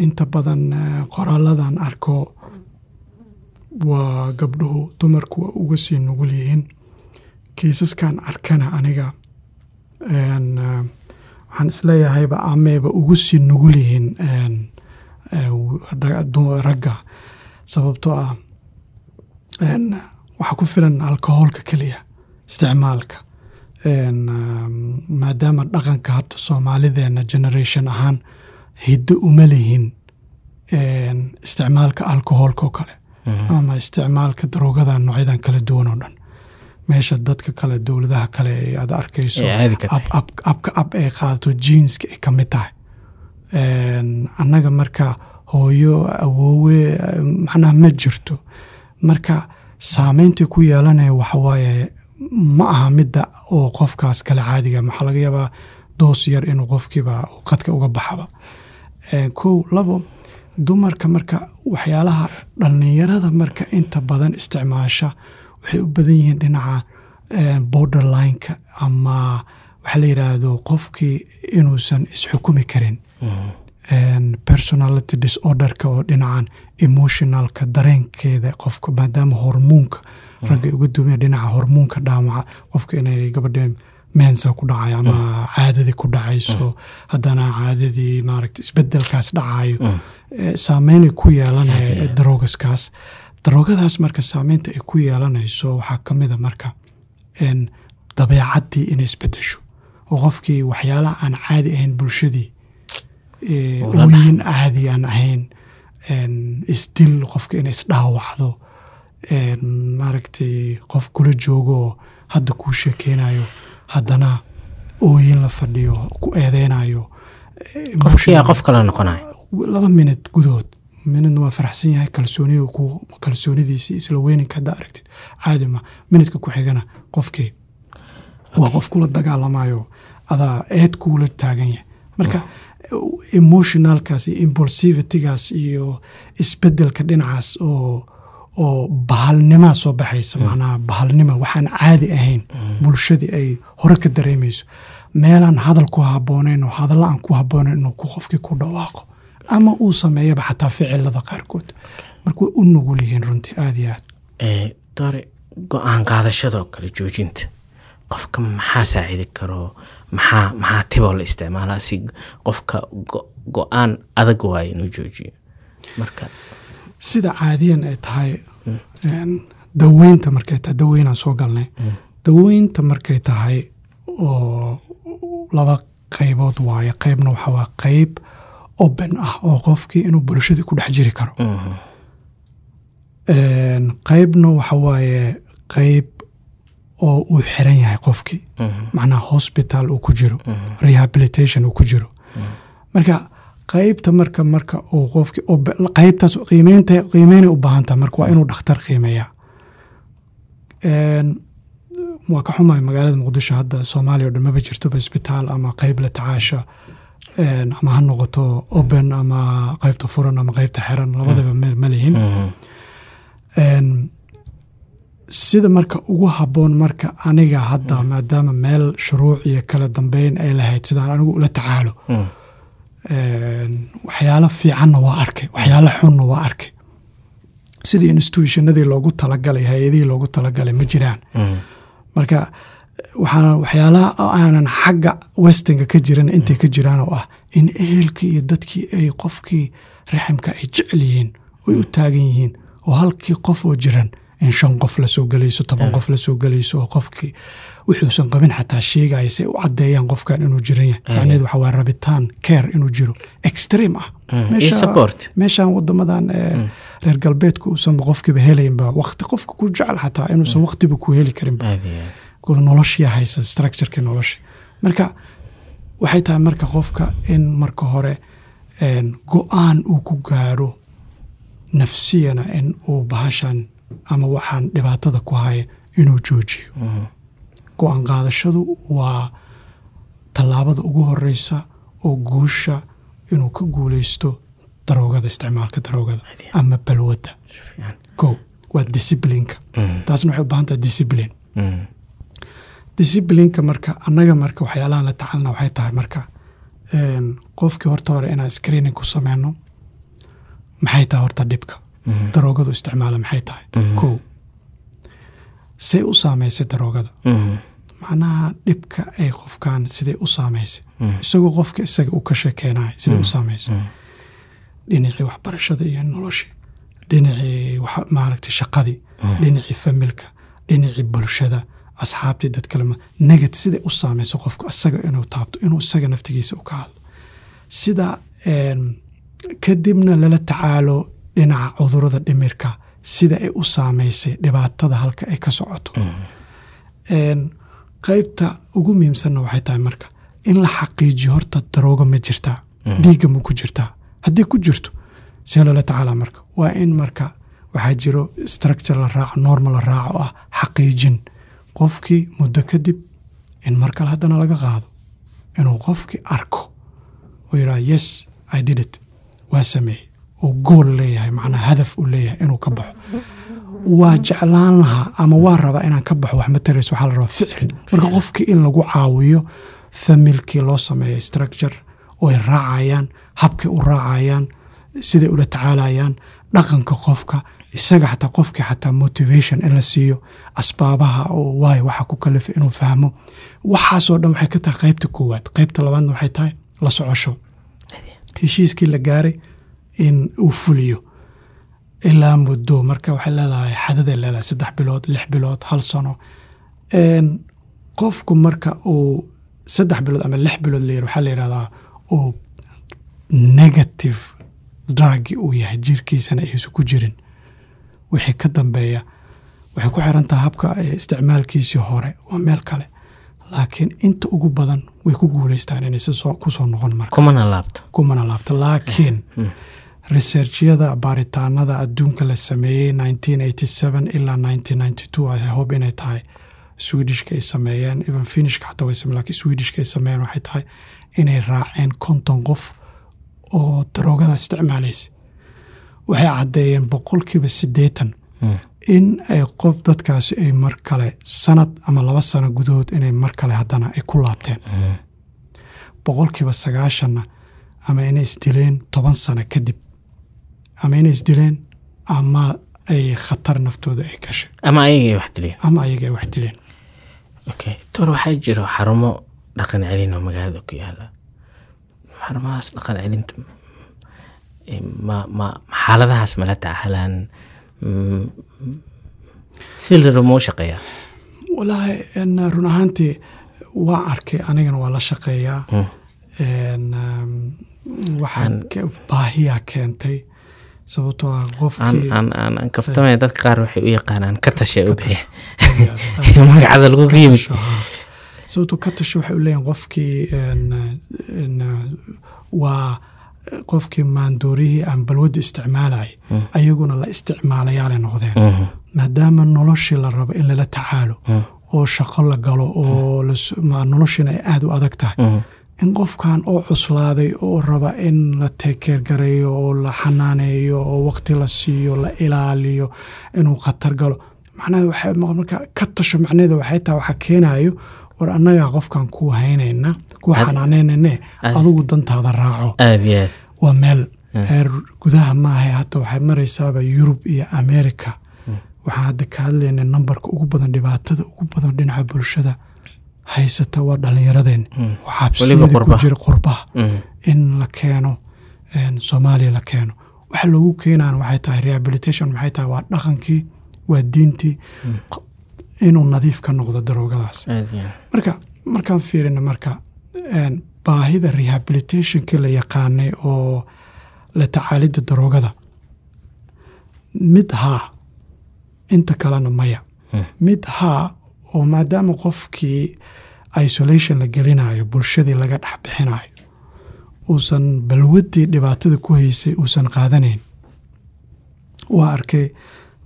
inta badan eh, qoraaladan arko waa gabdhuhu dumarku waa uga sii nugul yihiin kiisaskan arkana aniga. Eh, waxaan isleeyahayba ameyba ugu sii nugul yihiin eh, ragga. Sababtoo ah waxaa ku filan alkohoolka keliya isticmaalka. Um, maadaama dhaqanka hadda soomaalideena generation ahaan hiddo uma lihin isticmaalka alkohoolka oo kale. Ama isticmaalka daroogada noocyadan kala duwan oo dhan meesha dadka kale dowladaha kale aad arkayso abka ab ay qaadato jeanska ay ka mid tahay. Annaga marka hooyo awoowe macnaha ma jirto. Marka saameyntii ku yeelanaya waxawaaye ma aha midda oo qofkaas kale caadiga maxaa laga yaabaa doos yar inuu qofkiiba qadka uga baxaba. Kow labo dumarka marka waxyaalaha dhallinyarada marka inta badan isticmaasha waxay u badan yihiin dhinaca borderlineka ama waxaa la yidhaahdo qofkii inuusan isxukumi karin. Personality disorderka oo dhinacan emotionalka dareenkeeda qofka maadaama hormoonka ragga uga duumaya dhinaca hormoonka dhaamaca qofka inay gabadha mensa ku dhacayo ama caadadii ku dhacayso haddana caadadii maaragta isbedelkaas dhacayo saameynay ku yeelanaya daroogaskaas daroogadaas marka saameynta ay ku yeelanayso waxaa ka mida marka dabeecaddii inay isbedesho. Oo qofkii waxyaalaha aan caadi ahayn bulshadii ooyin caadi aan ahayn isdil qofka inay isdhaawacdo maaragtay qof kula joogo hadda kuu sheekeynayo haddana ooyin la fadhiyo ku eedeynayo laba minut gudood minutna waa faraxsan yahay kalsooniy kalsoonidiisii isla weyninka haddaa aragtid. Caadi ma minutka ku xigana qofkii waa qof kula dagaalamayo adaa eed kuula taagan yahay. Marka emotionalkaas iyo impulsivitygaas iyo isbeddelka dhinacaas oo oo bahalnimaa soo baxaysa macnaha bahalnima waxaan caadi ahayn bulshadii ay hore ka dareemayso. Meelaan hadal ku habboonayn oo hadalla aan ku habboonayn inuu qofkii ku dhawaaqo ama uu sameeyaba xataa ficilada qaarkood. Marka way u nugul yihiin runtii aada iyo aad. Dore go'aan qaadashadoo kale joojinta. Qofka maxaa saacidi karo? Maxaa maxaa tiboo la isticmaalaa si qofka go'aan adag waayo inuu joojiyo? Marka sida caadiyan ay tahay daweynta markay tahay daweynaan soo galnay. Daweynta markay tahay oo laba qaybood waaye. Qaybna waxaa waa qayb open ah oo qofkii inuu bulshadii ku dhex jiri karo. Qaybna waxa waaye qayb oo uu xiran yahay qofkii. Macnaha hospital uu ku jiro. Rehabilitation uu ku jiro. Marka qaybta marka marka uu qofki qaybtaas qiimeynta qiimeynay u baahan tahay marka waa inuu dhakhtar qiimeeyaa. Waa ka xumahay magaalada muqdisho hadda soomaaliya o dhan maba jirtoba isbitaal ama qayb la tacaasha ama ha noqoto open ama qaybta furan ama qaybta xiran labadaba ma lihin sida marka ugu habboon marka aniga hadda maadaama meel shuruuc iyo kala dambeyn ay lahayd sidaan anigu ula tacaalo. Waxyaalo fiicanna waa arkay waxyaalo xunna waa arkay. Sidii institutionadii loogu talagalay hay'adihii loogu talagalay ma jiraan. Marka waxyaalaha aanan xagga westinga ka jiran intay ka jiraan oo ah in ehelkii iyo dadkii ay qofkii raximka ay jecel yihiin oy u taagan yihiin oo halkii qof oo jiran in shan qof la soo gelayso toban qof la soo gelayso oo qofkii wuxuusan qabin xataa sheegaya si ay u caddeeyaan qofkan inuu jiran yahay. Macnaheed waxa waa rabitaan care inuu jiro. Extreme ah. Meeshaan wadamadan reer galbeedku uusan qofkiiba helaynba waqti qofka ku jecel xataa inuusan waqtiba ku heli karinba noloshii haysa structureki nolosha marka waxay tahay marka qofka in marka hore go'aan uu ku gaaro nafsiyana in uu bahashan ama waxaan dhibaatada ku haya inuu joojiyo. Go'aan qaadashadu waa tallaabada ugu horeysa oo guusha inuu ka guuleysto daroogada isticmaalka daroogada ama balwadda. Ko waa disciplineka. Taasna waxay u baahan tahay discipline disciplineka marka annaga marka waxyaalahan la tacalina waxay tahay marka qofkii horta hore inaan screening ku sameyno maxay tahay horta dhibka? Daroogadu isticmaala maxay tahay? Ko say u saameysay daroogada. Macnaha dhibka ay qofkan siday u saameysay isagoo qofka isaga uu ka sheekeynayo siday u saameysay dhinacii waxbarashada iyo noloshii dhinacii maaragtay shaqadii dhinacii familka. Dhinacii bulshada asxaabtii dad kale negati siday u saameyso qofku isaga inuu taabto inuu isaga naftigiisa u ka hadlo sida kadibna lala tacaalo dhinaca cudurrada dhimirka sida ay u saameysay dhibaatada halka ay ka socoto. Qaybta ugu muhiimsanna waxay tahay marka in la xaqiijiyo horta daroogo ma jirtaa dhiigga ma ku jirtaa haddii ku jirto see loola tacaala marka waa in marka waxaa jiro structure la raaco normal la raaco ah xaqiijin qofkii muddo kadib in mar kale haddana laga qaado inuu qofkii arko oo yidhaha yes i did it. Waa sameeyey. Oo gool leeyahay macnaa hadaf uu leeyahay inuu ka baxo. Waa jeclaan lahaa ama waa rabaa inaan ka baxo wax ma tarayso waxaa la rabaa ficil. Marka qofkii in lagu caawiyo familkii loo sameeya structure oo ay raacayaan habkay u raacayaan siday ula tacaalayaan dhaqanka qofka isaga xataa qofkii xataa motivation in la siiyo asbaabaha oo waayo waxa ku kalifa inuu fahmo. Waxaasoo dhan waxay ka tahay qaybta koowaad. Qaybta labaadna waxay tahay la socosho. Heshiiskii la gaaray in uu fuliyo ilaa muddo marka waxay leedahay xadaday leedahay saddex bilood lix bilood hal sano. Qofku marka uu saddex bilood ama lix bilood la yiri waxaa la yidhahdaa uu negative dragi uu yahay jirkiisana aysan ku jirin wixii ka dambeeya waxay ku xiran tahay habka isticmaalkiisii hore waa meel kale. Laakiin inta ugu badan way ku guuleystaan inay ku soo noqon marka. Kumana laabto kumana laabto laakiin researchyada baaritaanada adduunka la sameeyey ilaa hob inay tahay swedishka ay sameeyeen even finishka xataa way sameyen laakiin swedishka ay sameeyeen waxay tahay inay raaceen konton qof oo daroogada isticmaalaysa waxay caddeeyeen boqolkiiba siddeetan in ay qof dadkaasi ay mar kale sanad ama laba sano gudahood inay mar kale haddana ay ku laabteen. Boqolkiiba sagaashanna ama inay isdileen toban sano kadib ama inay isdileen ama ay khatar naftooda ay gashay. Ama ayagay wax dileen. Ama ayaga ay wax dileen. Okay tor waxaa jiro xarumo dhaqan celin oo magaalada ku yaalla xarumahaas dhaqan celinta ma ma xaaladahaas mala tacalaan si la rabo ma u shaqeeyaa walaahi run ahaantii waa arkay anigana waa la shaqeeyaa waxaa baahiyaa keentay. Sababtoo ah qofkii aan kaftamaya dadka qaar waxay u yaqaanaan ka tashe u bixiya magacada lagu yimid sababtoo ka tasho waxay u leeyihiin qofkii waa qofkii maandoorihii aan balwadda isticmaalayay ayaguna la isticmaalayaala noqdeen. Maadaama noloshii la rabo in lala tacaalo oo shaqo la galo oo noloshiina ay aada u adag tahay. In qofkan oo cuslaaday oo raba in la teekeergareeyo oo la xanaaneeyo oo waqti la siiyo la ilaaliyo inuu khatar galo. Macnaheed marka ka tasho macnaheeda waxay tahay waxaa keenayo war annagaa qofkan kuu haynayna kuu xanaanaynayne adigu dantaada raaco. Waa meel heer gudaha maaha hadda waxay maraysaaba yurub iyo america waxaan hadda ka hadlayna nambarka ugu badan dhibaatada ugu badan dhinaca bulshada. Haysata waa dhallinyaradeen oo xabsiyada ku jira qurbaha. In la keeno soomaaliya la keeno. Waxa loogu keenaan waxay tahay rehabilitation maxay tahay waa dhaqankii waa diintii inuu nadiif ka noqdo daroogadaas. Marka markaan fiirina marka baahida rehabilitationkii la yaqaanay oo la tacaalidda daroogada mid haa inta kalena maya. Mid haa oo maadaama qofkii isolation la gelinayo bulshadii laga dhex bixinayo uusan balwaddii dhibaatada ku haysay uusan qaadanayn waa arkay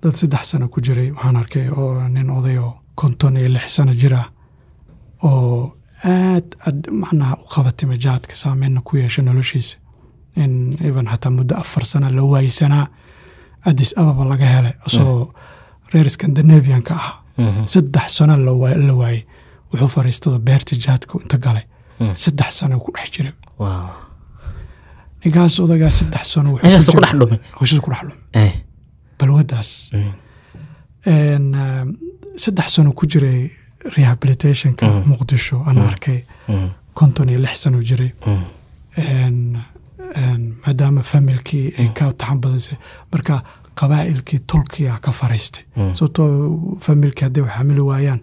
dad saddex sano ku jiray waxaan arkay oo nin oday oo konton iyo lix sano jir ah oo aad macnaha u qabatay majaadka saameynna ku yeesha noloshiisa in even xataa muddo afar sana la waaysanaa addis ababa laga helay isagoo reer scandinavianka ahaa saddex sano la waayey wuxuu fariistaba beerta jaadka inta galay. Saddex sano ku dhex jiray. Ninkaas odagaa saddex sano ku dhex dhumay ku dhex dhumay balwadaas saddex sano ku jiray rehabilitationka muqdisho aan arkay. Konton iyo lix sano jiray. Maadaama familkii ay ka taxan badasay marka qabaa'ilkii tolkiya ka fariistay sababtoo familkii hadday wax xamili waayaan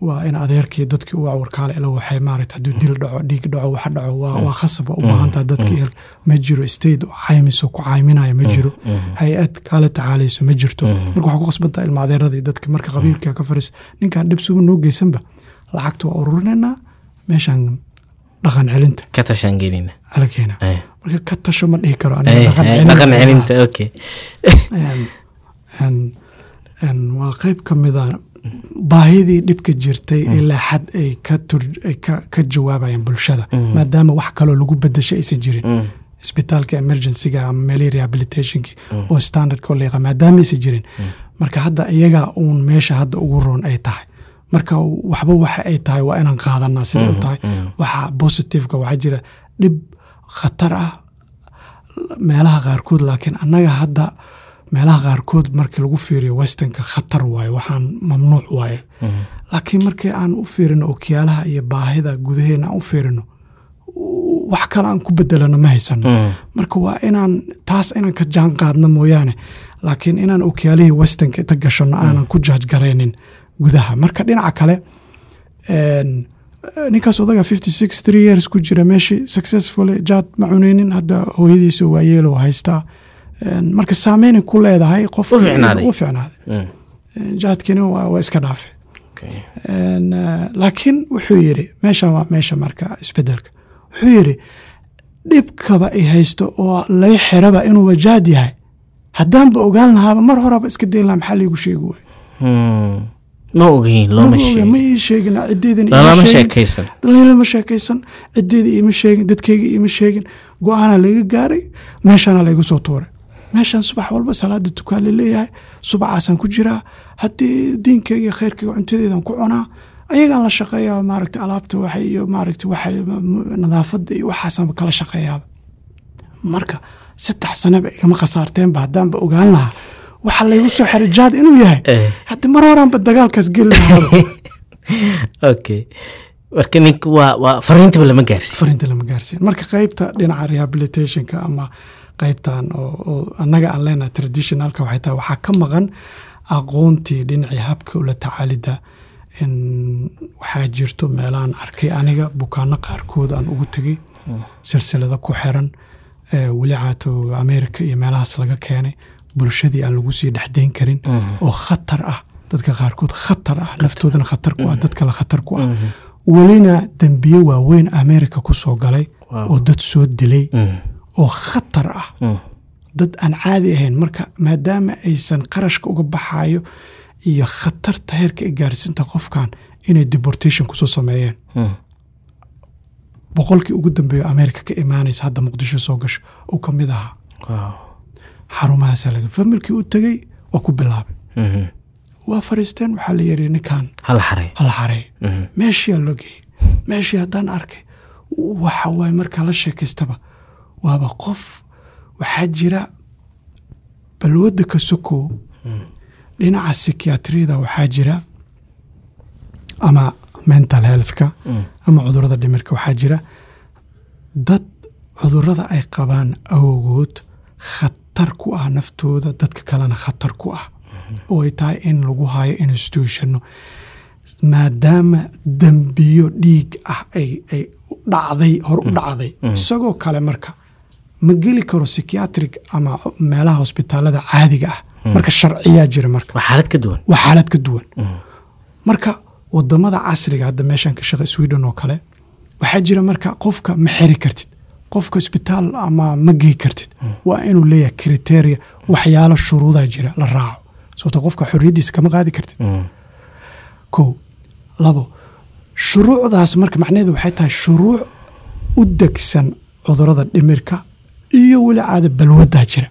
waa in adeerkii dadkii u warkaale ila waxay maarata hadduu dil dhaco dhiig dhaco wax dhaco waa khasaba u baahantaha dadkii ma jiro state caymiso ku cayminaya ma jiro. Hay'ad kaala tacaalayso ma jirto. Marka waxaa ku khasbantaha ilma adeeradii dadki marka qabiilkaa ka fariista ninkaan dhib suba noo geysanba lacagta waa ururinaynaa meeshaan dhaqan celinta. Ka tashaan gelina ala keena. Marka ka tasho ma dhihi karo dhaqan celinta. okay. Waa qeyb ka mida baahidii dhibka jirtay ilaa xad ay ka jawaabayaan bulshada maadaama wax kaloo lagu bedesho aysan jirin. Mm. isbitaalka emergencyga ama meelihii rehabilitationki oo standardka leeqa maadaama aysan jirin. Marka hadda iyaga uun meesha hadda ugu roon ay tahay. Marka waxba waxa ay tahay waa inaan qaadanaa siday u tahay. Waxa positiveka waxaa jira. Dhib khatar ah meelaha qaarkood laakiin annaga hadda meelaha qaarkood markii lagu fiiriyo westernka khatar waaye waxaan mamnuuc waaye laakiin markii aan u fiirino okiyaalaha iyo baahida gudaheena aan u fiirino wax kale aan ku bedelano ma haysano marka waa inaan taas inaan ka jaan qaadno mooyaane. Laakiin inaan okiyaalihii westernka inta gashano aanan ku jaajgaraynin gudaha. Marka dhinaca kale ninkaas odaga fifty six three years ku jira meeshii successfully jaad ma cuneynin hadda hooyadiisa waa yeelo haystaa. Een, marka saameynay ku leedahay qof U fiicnaaday. Mm. Waa iska dhaafe. Eh, laakiin wuxuu yiri meeshan waa meesha marka isbeddelka wuxuu yiri dhibkaba ay haysto oo lay xiraba inuu wajaad yahay. Haddaanba ogaan lahaaba mar horeba iska dayn lahaa maxaa liigu sheegi waay Mm. ma ogeyn looma ma sheegin. ii sheegin lalama sheekaysan lama sheekaysan. Iima sheegin dadkayga iima sheegin. Go'aana layga gaaray meeshana laygu soo tuuray meeshan subax walba salaada tukaan la leeyahay subacaasaan ku jiraa haddii diinkayga iyo khayrkayga cuntadeedan ku cunaa ayagaan la shaqeeyaa maaragta alaabta waxa iyo maaragta waxa nadaafadda iyo waxaasaan kala shaqeeyaaba. Marka saddex sanaba igama khasaarteenba haddaanba ogaan lahaa. Waxa laygu soo xiray jaad inuu yahay. Eh. haddi mar horaanba dagaalkaas geli lahaa. Okay marka ninka waa waa fariintaba lama gaarsiin. Fariinta lama gaarsiin. Marka qeybta dhinaca rehabilitationka ama qeybtan oo annaga aan leenahay traditionalka waxay tahay waxaa ka maqan aqoontii dhinacii habka ula tacaalida in waxaa jirto meelahaan arkay aniga bukaano qaarkood aan ugu tegey. Silsilada ku xiran weli caato america iyo meelahaas laga keenay bulshadii aan lagu sii dhexdayn karin. Oo khatar ah dadka qaarkood khatar ah naftoodana khatar ku ah dad kale khatar ku ah. Welina dembiye waaweyn america ku soo galay oo dad soo dilay. Oo khatar ah Mm. dad aan caadi ahayn marka maadaama aysan qarashka uga baxayo iyo khatarta heerka ay gaarsinta qofkan inay deportation ku soo sameeyeen Mm. boqolkii ugu dambeeyo america ka imaanaysa hadda muqdisho soo gasho uu ka mid ahaa Wow. xarumahaasa laga familkii u tegey waa ku bilaabay Mhm. waa fariisteen waxaa la yiri ninkan hal xarey meeshii loo geeyey meeshii haddaan arkay waxa waaye markaa la sheekaystaba waaba qof waxaa jira balwadda ka sokow dhinaca psychiatriyada waxaa jira ama mental healthka ama cudurrada dhimirka waxaa jira. Dad cudurrada ay qabaan awgood khatar ku ah naftooda dadka kalena khatar ku ah. Oo ay tahay in lagu hayo institutionno. Maadaama dembiyo dhiig ah ay ay dhacday hor u dhacday. Isagoo kale marka ma geli karo psychiatric ama meelaha hosbitaalada caadiga ah. Marka sharciyaa jira marka. Waa xaalad ka duwan. Duwan. Marka waddamada casriga hadda meeshan ka shaqa sweden oo kale waxaa jira marka qofka ma xiri kartid qofka isbitaal ama ma gey kartid. Waa inuu leeyahay kriteria waxyaalo shuruudaa jira la raaco. Sababto qofka xoriyaddiisa kama qaadi kartid. Kow labo shuruucdaas marka macnaheedu waxay tahay shuruuc u degsan cudurrada dhimirka iyo weli caada balwaddaa jira.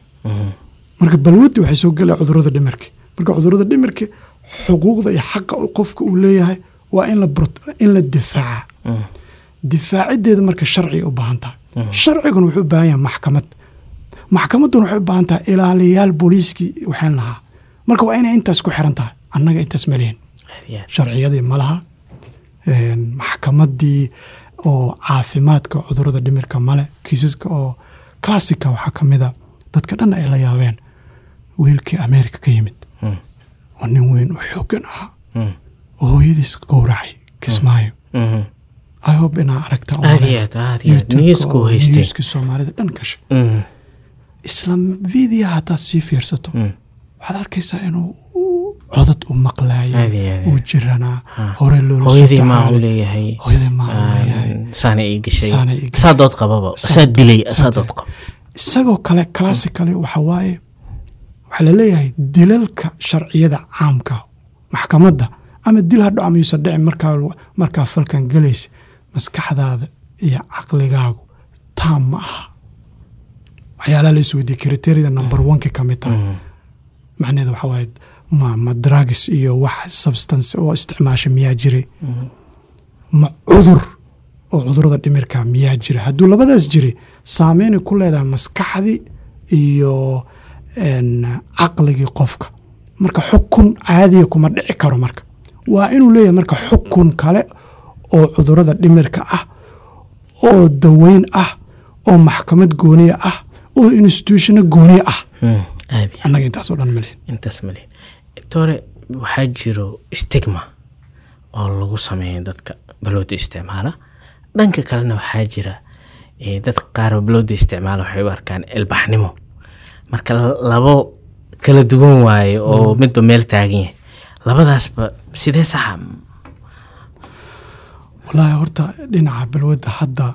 Marka balwaddi waxay soo gelaya cudurrada dhimirka. Marka cudurrada dhimirka xuquuqda iyo xaqa qofka uu leeyahay waa in la bro- in la difaaca. Difaacideeda marka sharciga u baahan tahay. Sharciguna wuxuu u baahan yahay maxkamad. Maxkamadduna waxay u baahan tahay ilaaliyaal booliiskii waxaan lahaa. Marka waa inay intaas ku xiran tahay annaga intaas ma lihin sharciyadii ma laha. Een, maxkamaddii oo caafimaadka cudurrada dhimirka male kiisaska oo classica waxaa ka mida dadka dhan ay la yaabeen wiilkii america ka yimid. Oo nin weyn oo xooggan ahaa oo hooyadiis gowracay kismaayo. I hope inaa aragta aad iyo aad aad iyo aad. Niyisku haysteen niyuska soomaalida dhan gashay Mm. isla vidia haddaad sii fiirsato waxaad arkaysaa inuu codad u aad. uu jiranaa hore loola soo hooyadii maa u tacaalay. leeyahay? Hooyadii maa u leeyahay. saana ii gashay. Saana ii gashay. saa dood qababa saa dilay saa dood qaba. Isagoo kale classically waxa waaye waxaa la leeyahay dilalka sharciyada caamka maxkamadda ama dil ha dhaco ama yuusan dhicin markaa falkan gelaysa maskaxdaada iyo caqligaagu taam ma aha. Waxyaalaha la isweydiye kriteriyada number oneka ka mid tahay macnaheeda waxaa waaye ma ma drugs iyo wax substance oo isticmaasha miyaa jiray ma cudur oo cudurrada dhimirka miyaa jira hadduu labadaas jiray saameynay ku leedahay maskaxdii iyo caqligii qofka. Marka xukun caadiya kuma dhici karo marka. Waa inuu leeyahay marka xukun kale oo cudurrada dhimirka ah oo daweyn ah oo maxkamad gooniya ah oo institutiono gooniya ah. Annaga intaas oo dhan male doctore waxaa jiro stigma oo lagu sameeya dadka balooda isticmaala. Dhanka kalena waxaa jira dadka qaar balooda isticmaala waxay u arkaan ilbaxnimo. Marka labo kala duwan waaye oo midba meel taagan yahay. Labadaasba sidee saxa wallaahi horta dhinaca balwadda hadda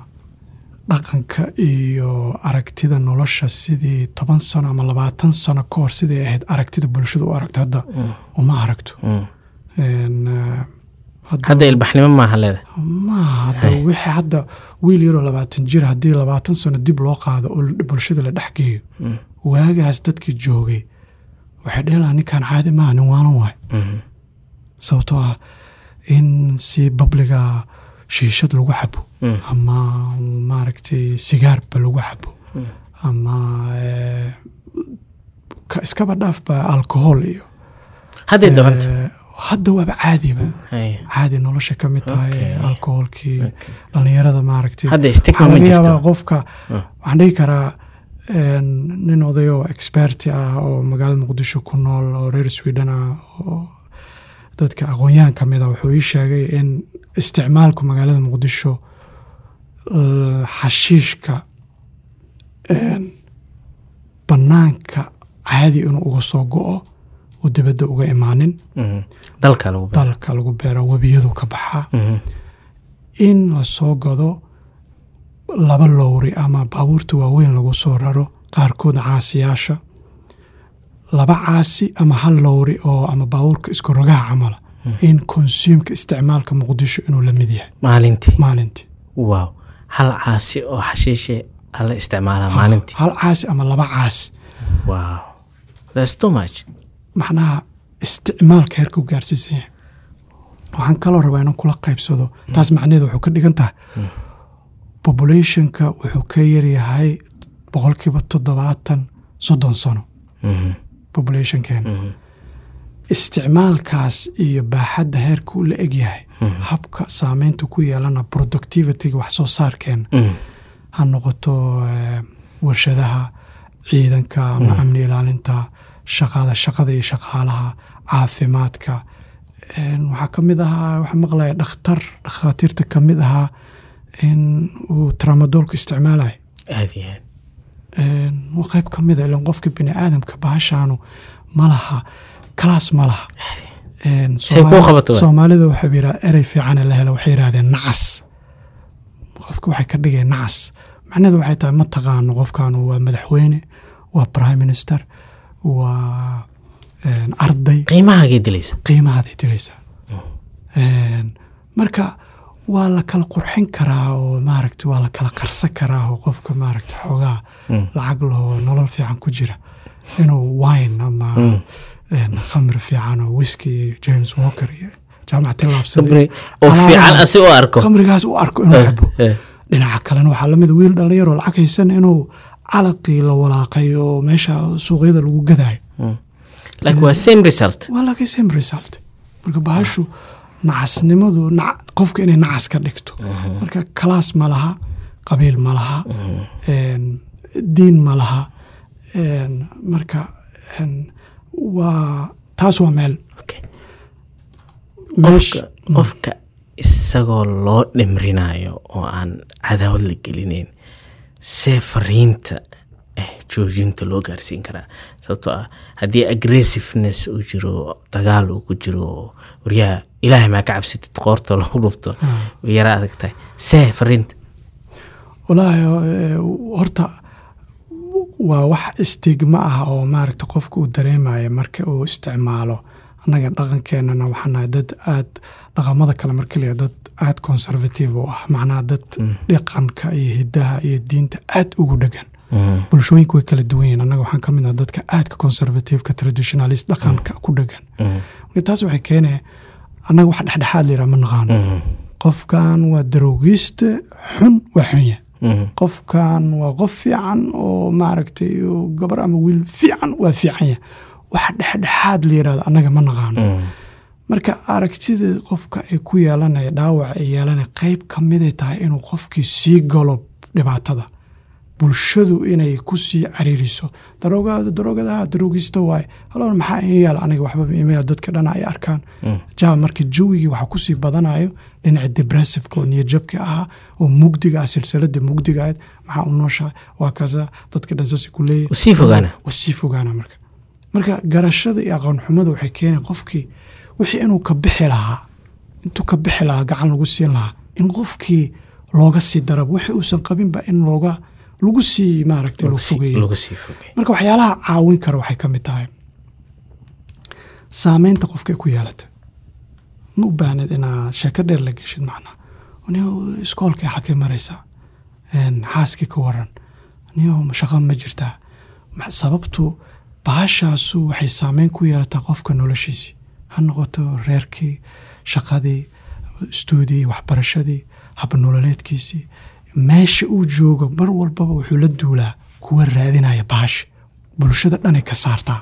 dhaqanka iyo aragtida nolosha sidii toban sano ama labaatan sano ka hor siday ahayd aragtida bulshada u aragto hadda uma aragto. Hadda ilbaxnimo maaha leeda maaha hadda wixii hadda wiil yaroo labaatan jir haddii labaatan sano dib loo qaado oo bulshada la dhex geeyo. Waagaas dadkii joogay waxay dheelaha ninkan caadi maaha nin waalan waay. Sababtoo ah in si babliga shiishad lagu xabo ama maaragtay sigaarba lagu xabo. Ama iskaba dhaafba alcohol iyo dabanta hadda waaba caadiba caadi nolosha ka mid tahay alcoholkii. Dhallinyarada maaragtay waxaa laga yaabaa qofka waxaan dhigi karaa nin odayo experti ah oo magaalada muqdisho ku nool oo reer sweden ah oo dadka aqoon-yahan ka mid a wuxuu ii sheegay in isticmaalku magaalada muqdisho xashiishka bannaanka caadi inuu uga soo go-o uu dibadda uga imaanin. Dalka lagu beero. Webiyadu ka baxaa in la soo gado laba lowri ama baabuurta waaweyn lagu soo raro qaarkood caasiyaasha. Laba caasi ama hal lowri oo ama baabuurka isku rogaha camala. In konsuumka isticmaalka muqdisho inuu la mid yahay. Maalintii. Maalintii. Wow hal caasi oo xashiishe ala isticmaalaa maalintii? Hal caasi ama laba caasi wow. That's too much. Macnaha isticmaalka heerka u gaarsiisan yahay. Waxaan kaloo rabaa inaan kula qaybsado. Taas macnaheeda wuxuu ka dhigan tahay. Populationka wuxuu ka yaryahay boqolkiiba toddobaatan soddon sano. Populationkeena isticmaalkaas iyo baaxadda heerka uu la egyahay habka saameynta ku yeelana productivityga wax soo saarkeena. Ha noqoto warshadaha ciidanka ama amni ilaalinta shaqada shaqada iyo shaqaalaha caafimaadka. Waxaa ka mid ahaa waxaa maqlaya dhakhtar dhakhaatiirta ka mid ahaa in uu tramadoolka isticmaalaya waa qayb ka mid a ilan qofka bini aadamka bahashaanu ma laha kalaas ma laha soomaalida waxaa yiraa erey fiicane la helo waxay yidhahdeen nacas qofka waxay ka dhigeen nacas macnaheedu waxay tahay ma taqaano qofkaanu waa madaxweyne waa prime minister waa arday. Qiimahaaday dilaysaa? Marka waa la kala qurxin karaa oo maaragta waa la kala qarsan karaa oo qofka maaragta xoogaa lacag lahoo nolol fiican ku jira. Inuu wine ama khamri fiican oo whisky iyo james walker iyo jaamac asi u arko inuu cabo dhinaca kalena waxaa la mid wiil dhalinyaroo lacag haysan inuu calaqii la walaaqay oo meesha suuqyada lagu same result. marka bahashu nacasnimadu qofka inay nacas ka dhigto marka kalaas ma laha qabiil ma laha diin ma laha marka waa taas waa meel. Qofka isagoo loo dhimrinayo oo aan cadaawad la gelinayn see fariinta eh joojinta loo gaarsiin karaa. Sababtoo ah haddii aggressiveness uu jiro dagaal uu ku jiro waryaha ilaahay maa ka cabsatid qoorta lagu dhufto yara adag tahay. See fariinta. Walaahi horta waa wax istigma ah oo maaragta qofka uu dareemaya marka uu isticmaalo. Annaga dhaqankeenana waxaan nahay dad aad dhaqamada kale marka la dad aad conservative u ah. Macnaha dad dhaqanka iyo hidaha iyo diinta aad ugu dhegan bulshooyinka way kala duwan yihiin. Annaga waxaan ka mid ah dadka aadka conservativeka traditionalist dhaqanka ku dhegan marka taas waxay keenaya annaga wax dhexdhexaad layidhaha ma naqaano qofkan waa daroogiiste xun waa xunya qofkan waa qof fiican oo maaragtay gabar ama wiil fiican waa fiicanya wax dhexdhexaad la yidhahdo annaga ma naqaano. Marka aragtida qofka ay ku yeelanaya dhaawac ay yeelanaya qeyb ka miday tahay inuu qofkii sii galo dhibaatada bulshadu inay ku sii cariiriso. Daroogadaha daroogista waaye haloor maxaa in yaal? Aniga waxba imayaal dadka dhana ay arkaan. Jaa marka jawigii waxaa ku sii badanayo dhinaca debressiveka oo niyadjabki ahaa oo mugdiga ah silsilada mugdiga ahayd maxaa u nooshahay? Waa kaasa dadka dhansasi ku leeyahy fogaana. Marka. Marka garashada iyo aqoon xumada waxay keenay qofkii wixii inuu ka bixi lahaa intuu ka bixi lahaa gacan lagu siin lahaa in qofkii looga sii darabo wixii uusan qabinba in looga lagu sii maaragtay loo fogeeyo marka waxyaalaha caawin kara waxay ka mid tahay. Saameynta qofkay ku yeelata ma u baahnid inaa sheeko dheer la geshid macnaa niyo iskoolkii xalkay maraysaa xaaskii ka waran niyo shaqo ma jirtaa. Sababtu baashaasu waxay saameyn ku yeelataa qofka noloshiisii ha noqoto reerkii shaqadii istuudii waxbarashadii habnololeedkiisii meesha uu joogo mar walbaba wuxuu la duulaa kuwa raadinaya baashi bulshada dhanay ka saartaa.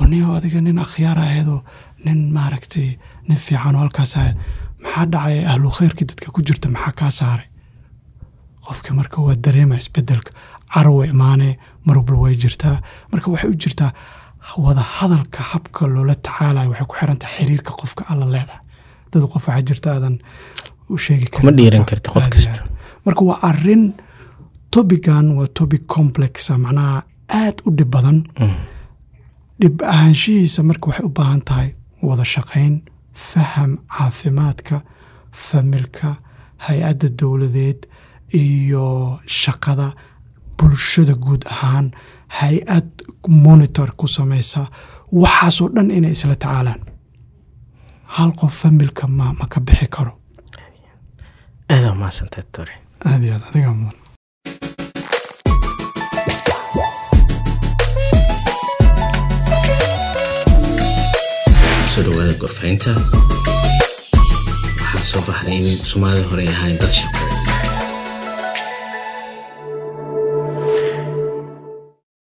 Oo niyo adiga nin akhyaar ahaydoo nin maaragtay nin fiican oo halkaas ahayd. Maxaa dhacaya ahlu khayrkii dadka ku jirta maxaa kaa saaray? Qofka marka waa dareema isbeddelka carawa imaanee mar walba way jirtaa. Marka waxay u jirtaa wada hadalka habka loola tacaalayo waxay ku xirantaha xiriirka qofka alla leedahay. Dad qof waxaa jirta aadan u sheegi kuma dhiiran karta qof kasta marka waa arrin tobigan waa tobic complexa macnaha aad u dhib badan. Dhib ahaanshihiisa marka waxay u baahan tahay wada shaqayn faham caafimaadka familka hay'adda dowladeed iyo shaqada bulshada guud ahaan. Hay'ad monitor ku samaysa waxaasoo dhan inay isla tacaalaan. Hal qof familka ma ma ka bixi karo? Aada maadsantahay tore aad iyo aad adigaa mudan ku soo dhawaada gorfaynta waxaa soo baxday in soomaalida hore ay ahayn dad shaqeeya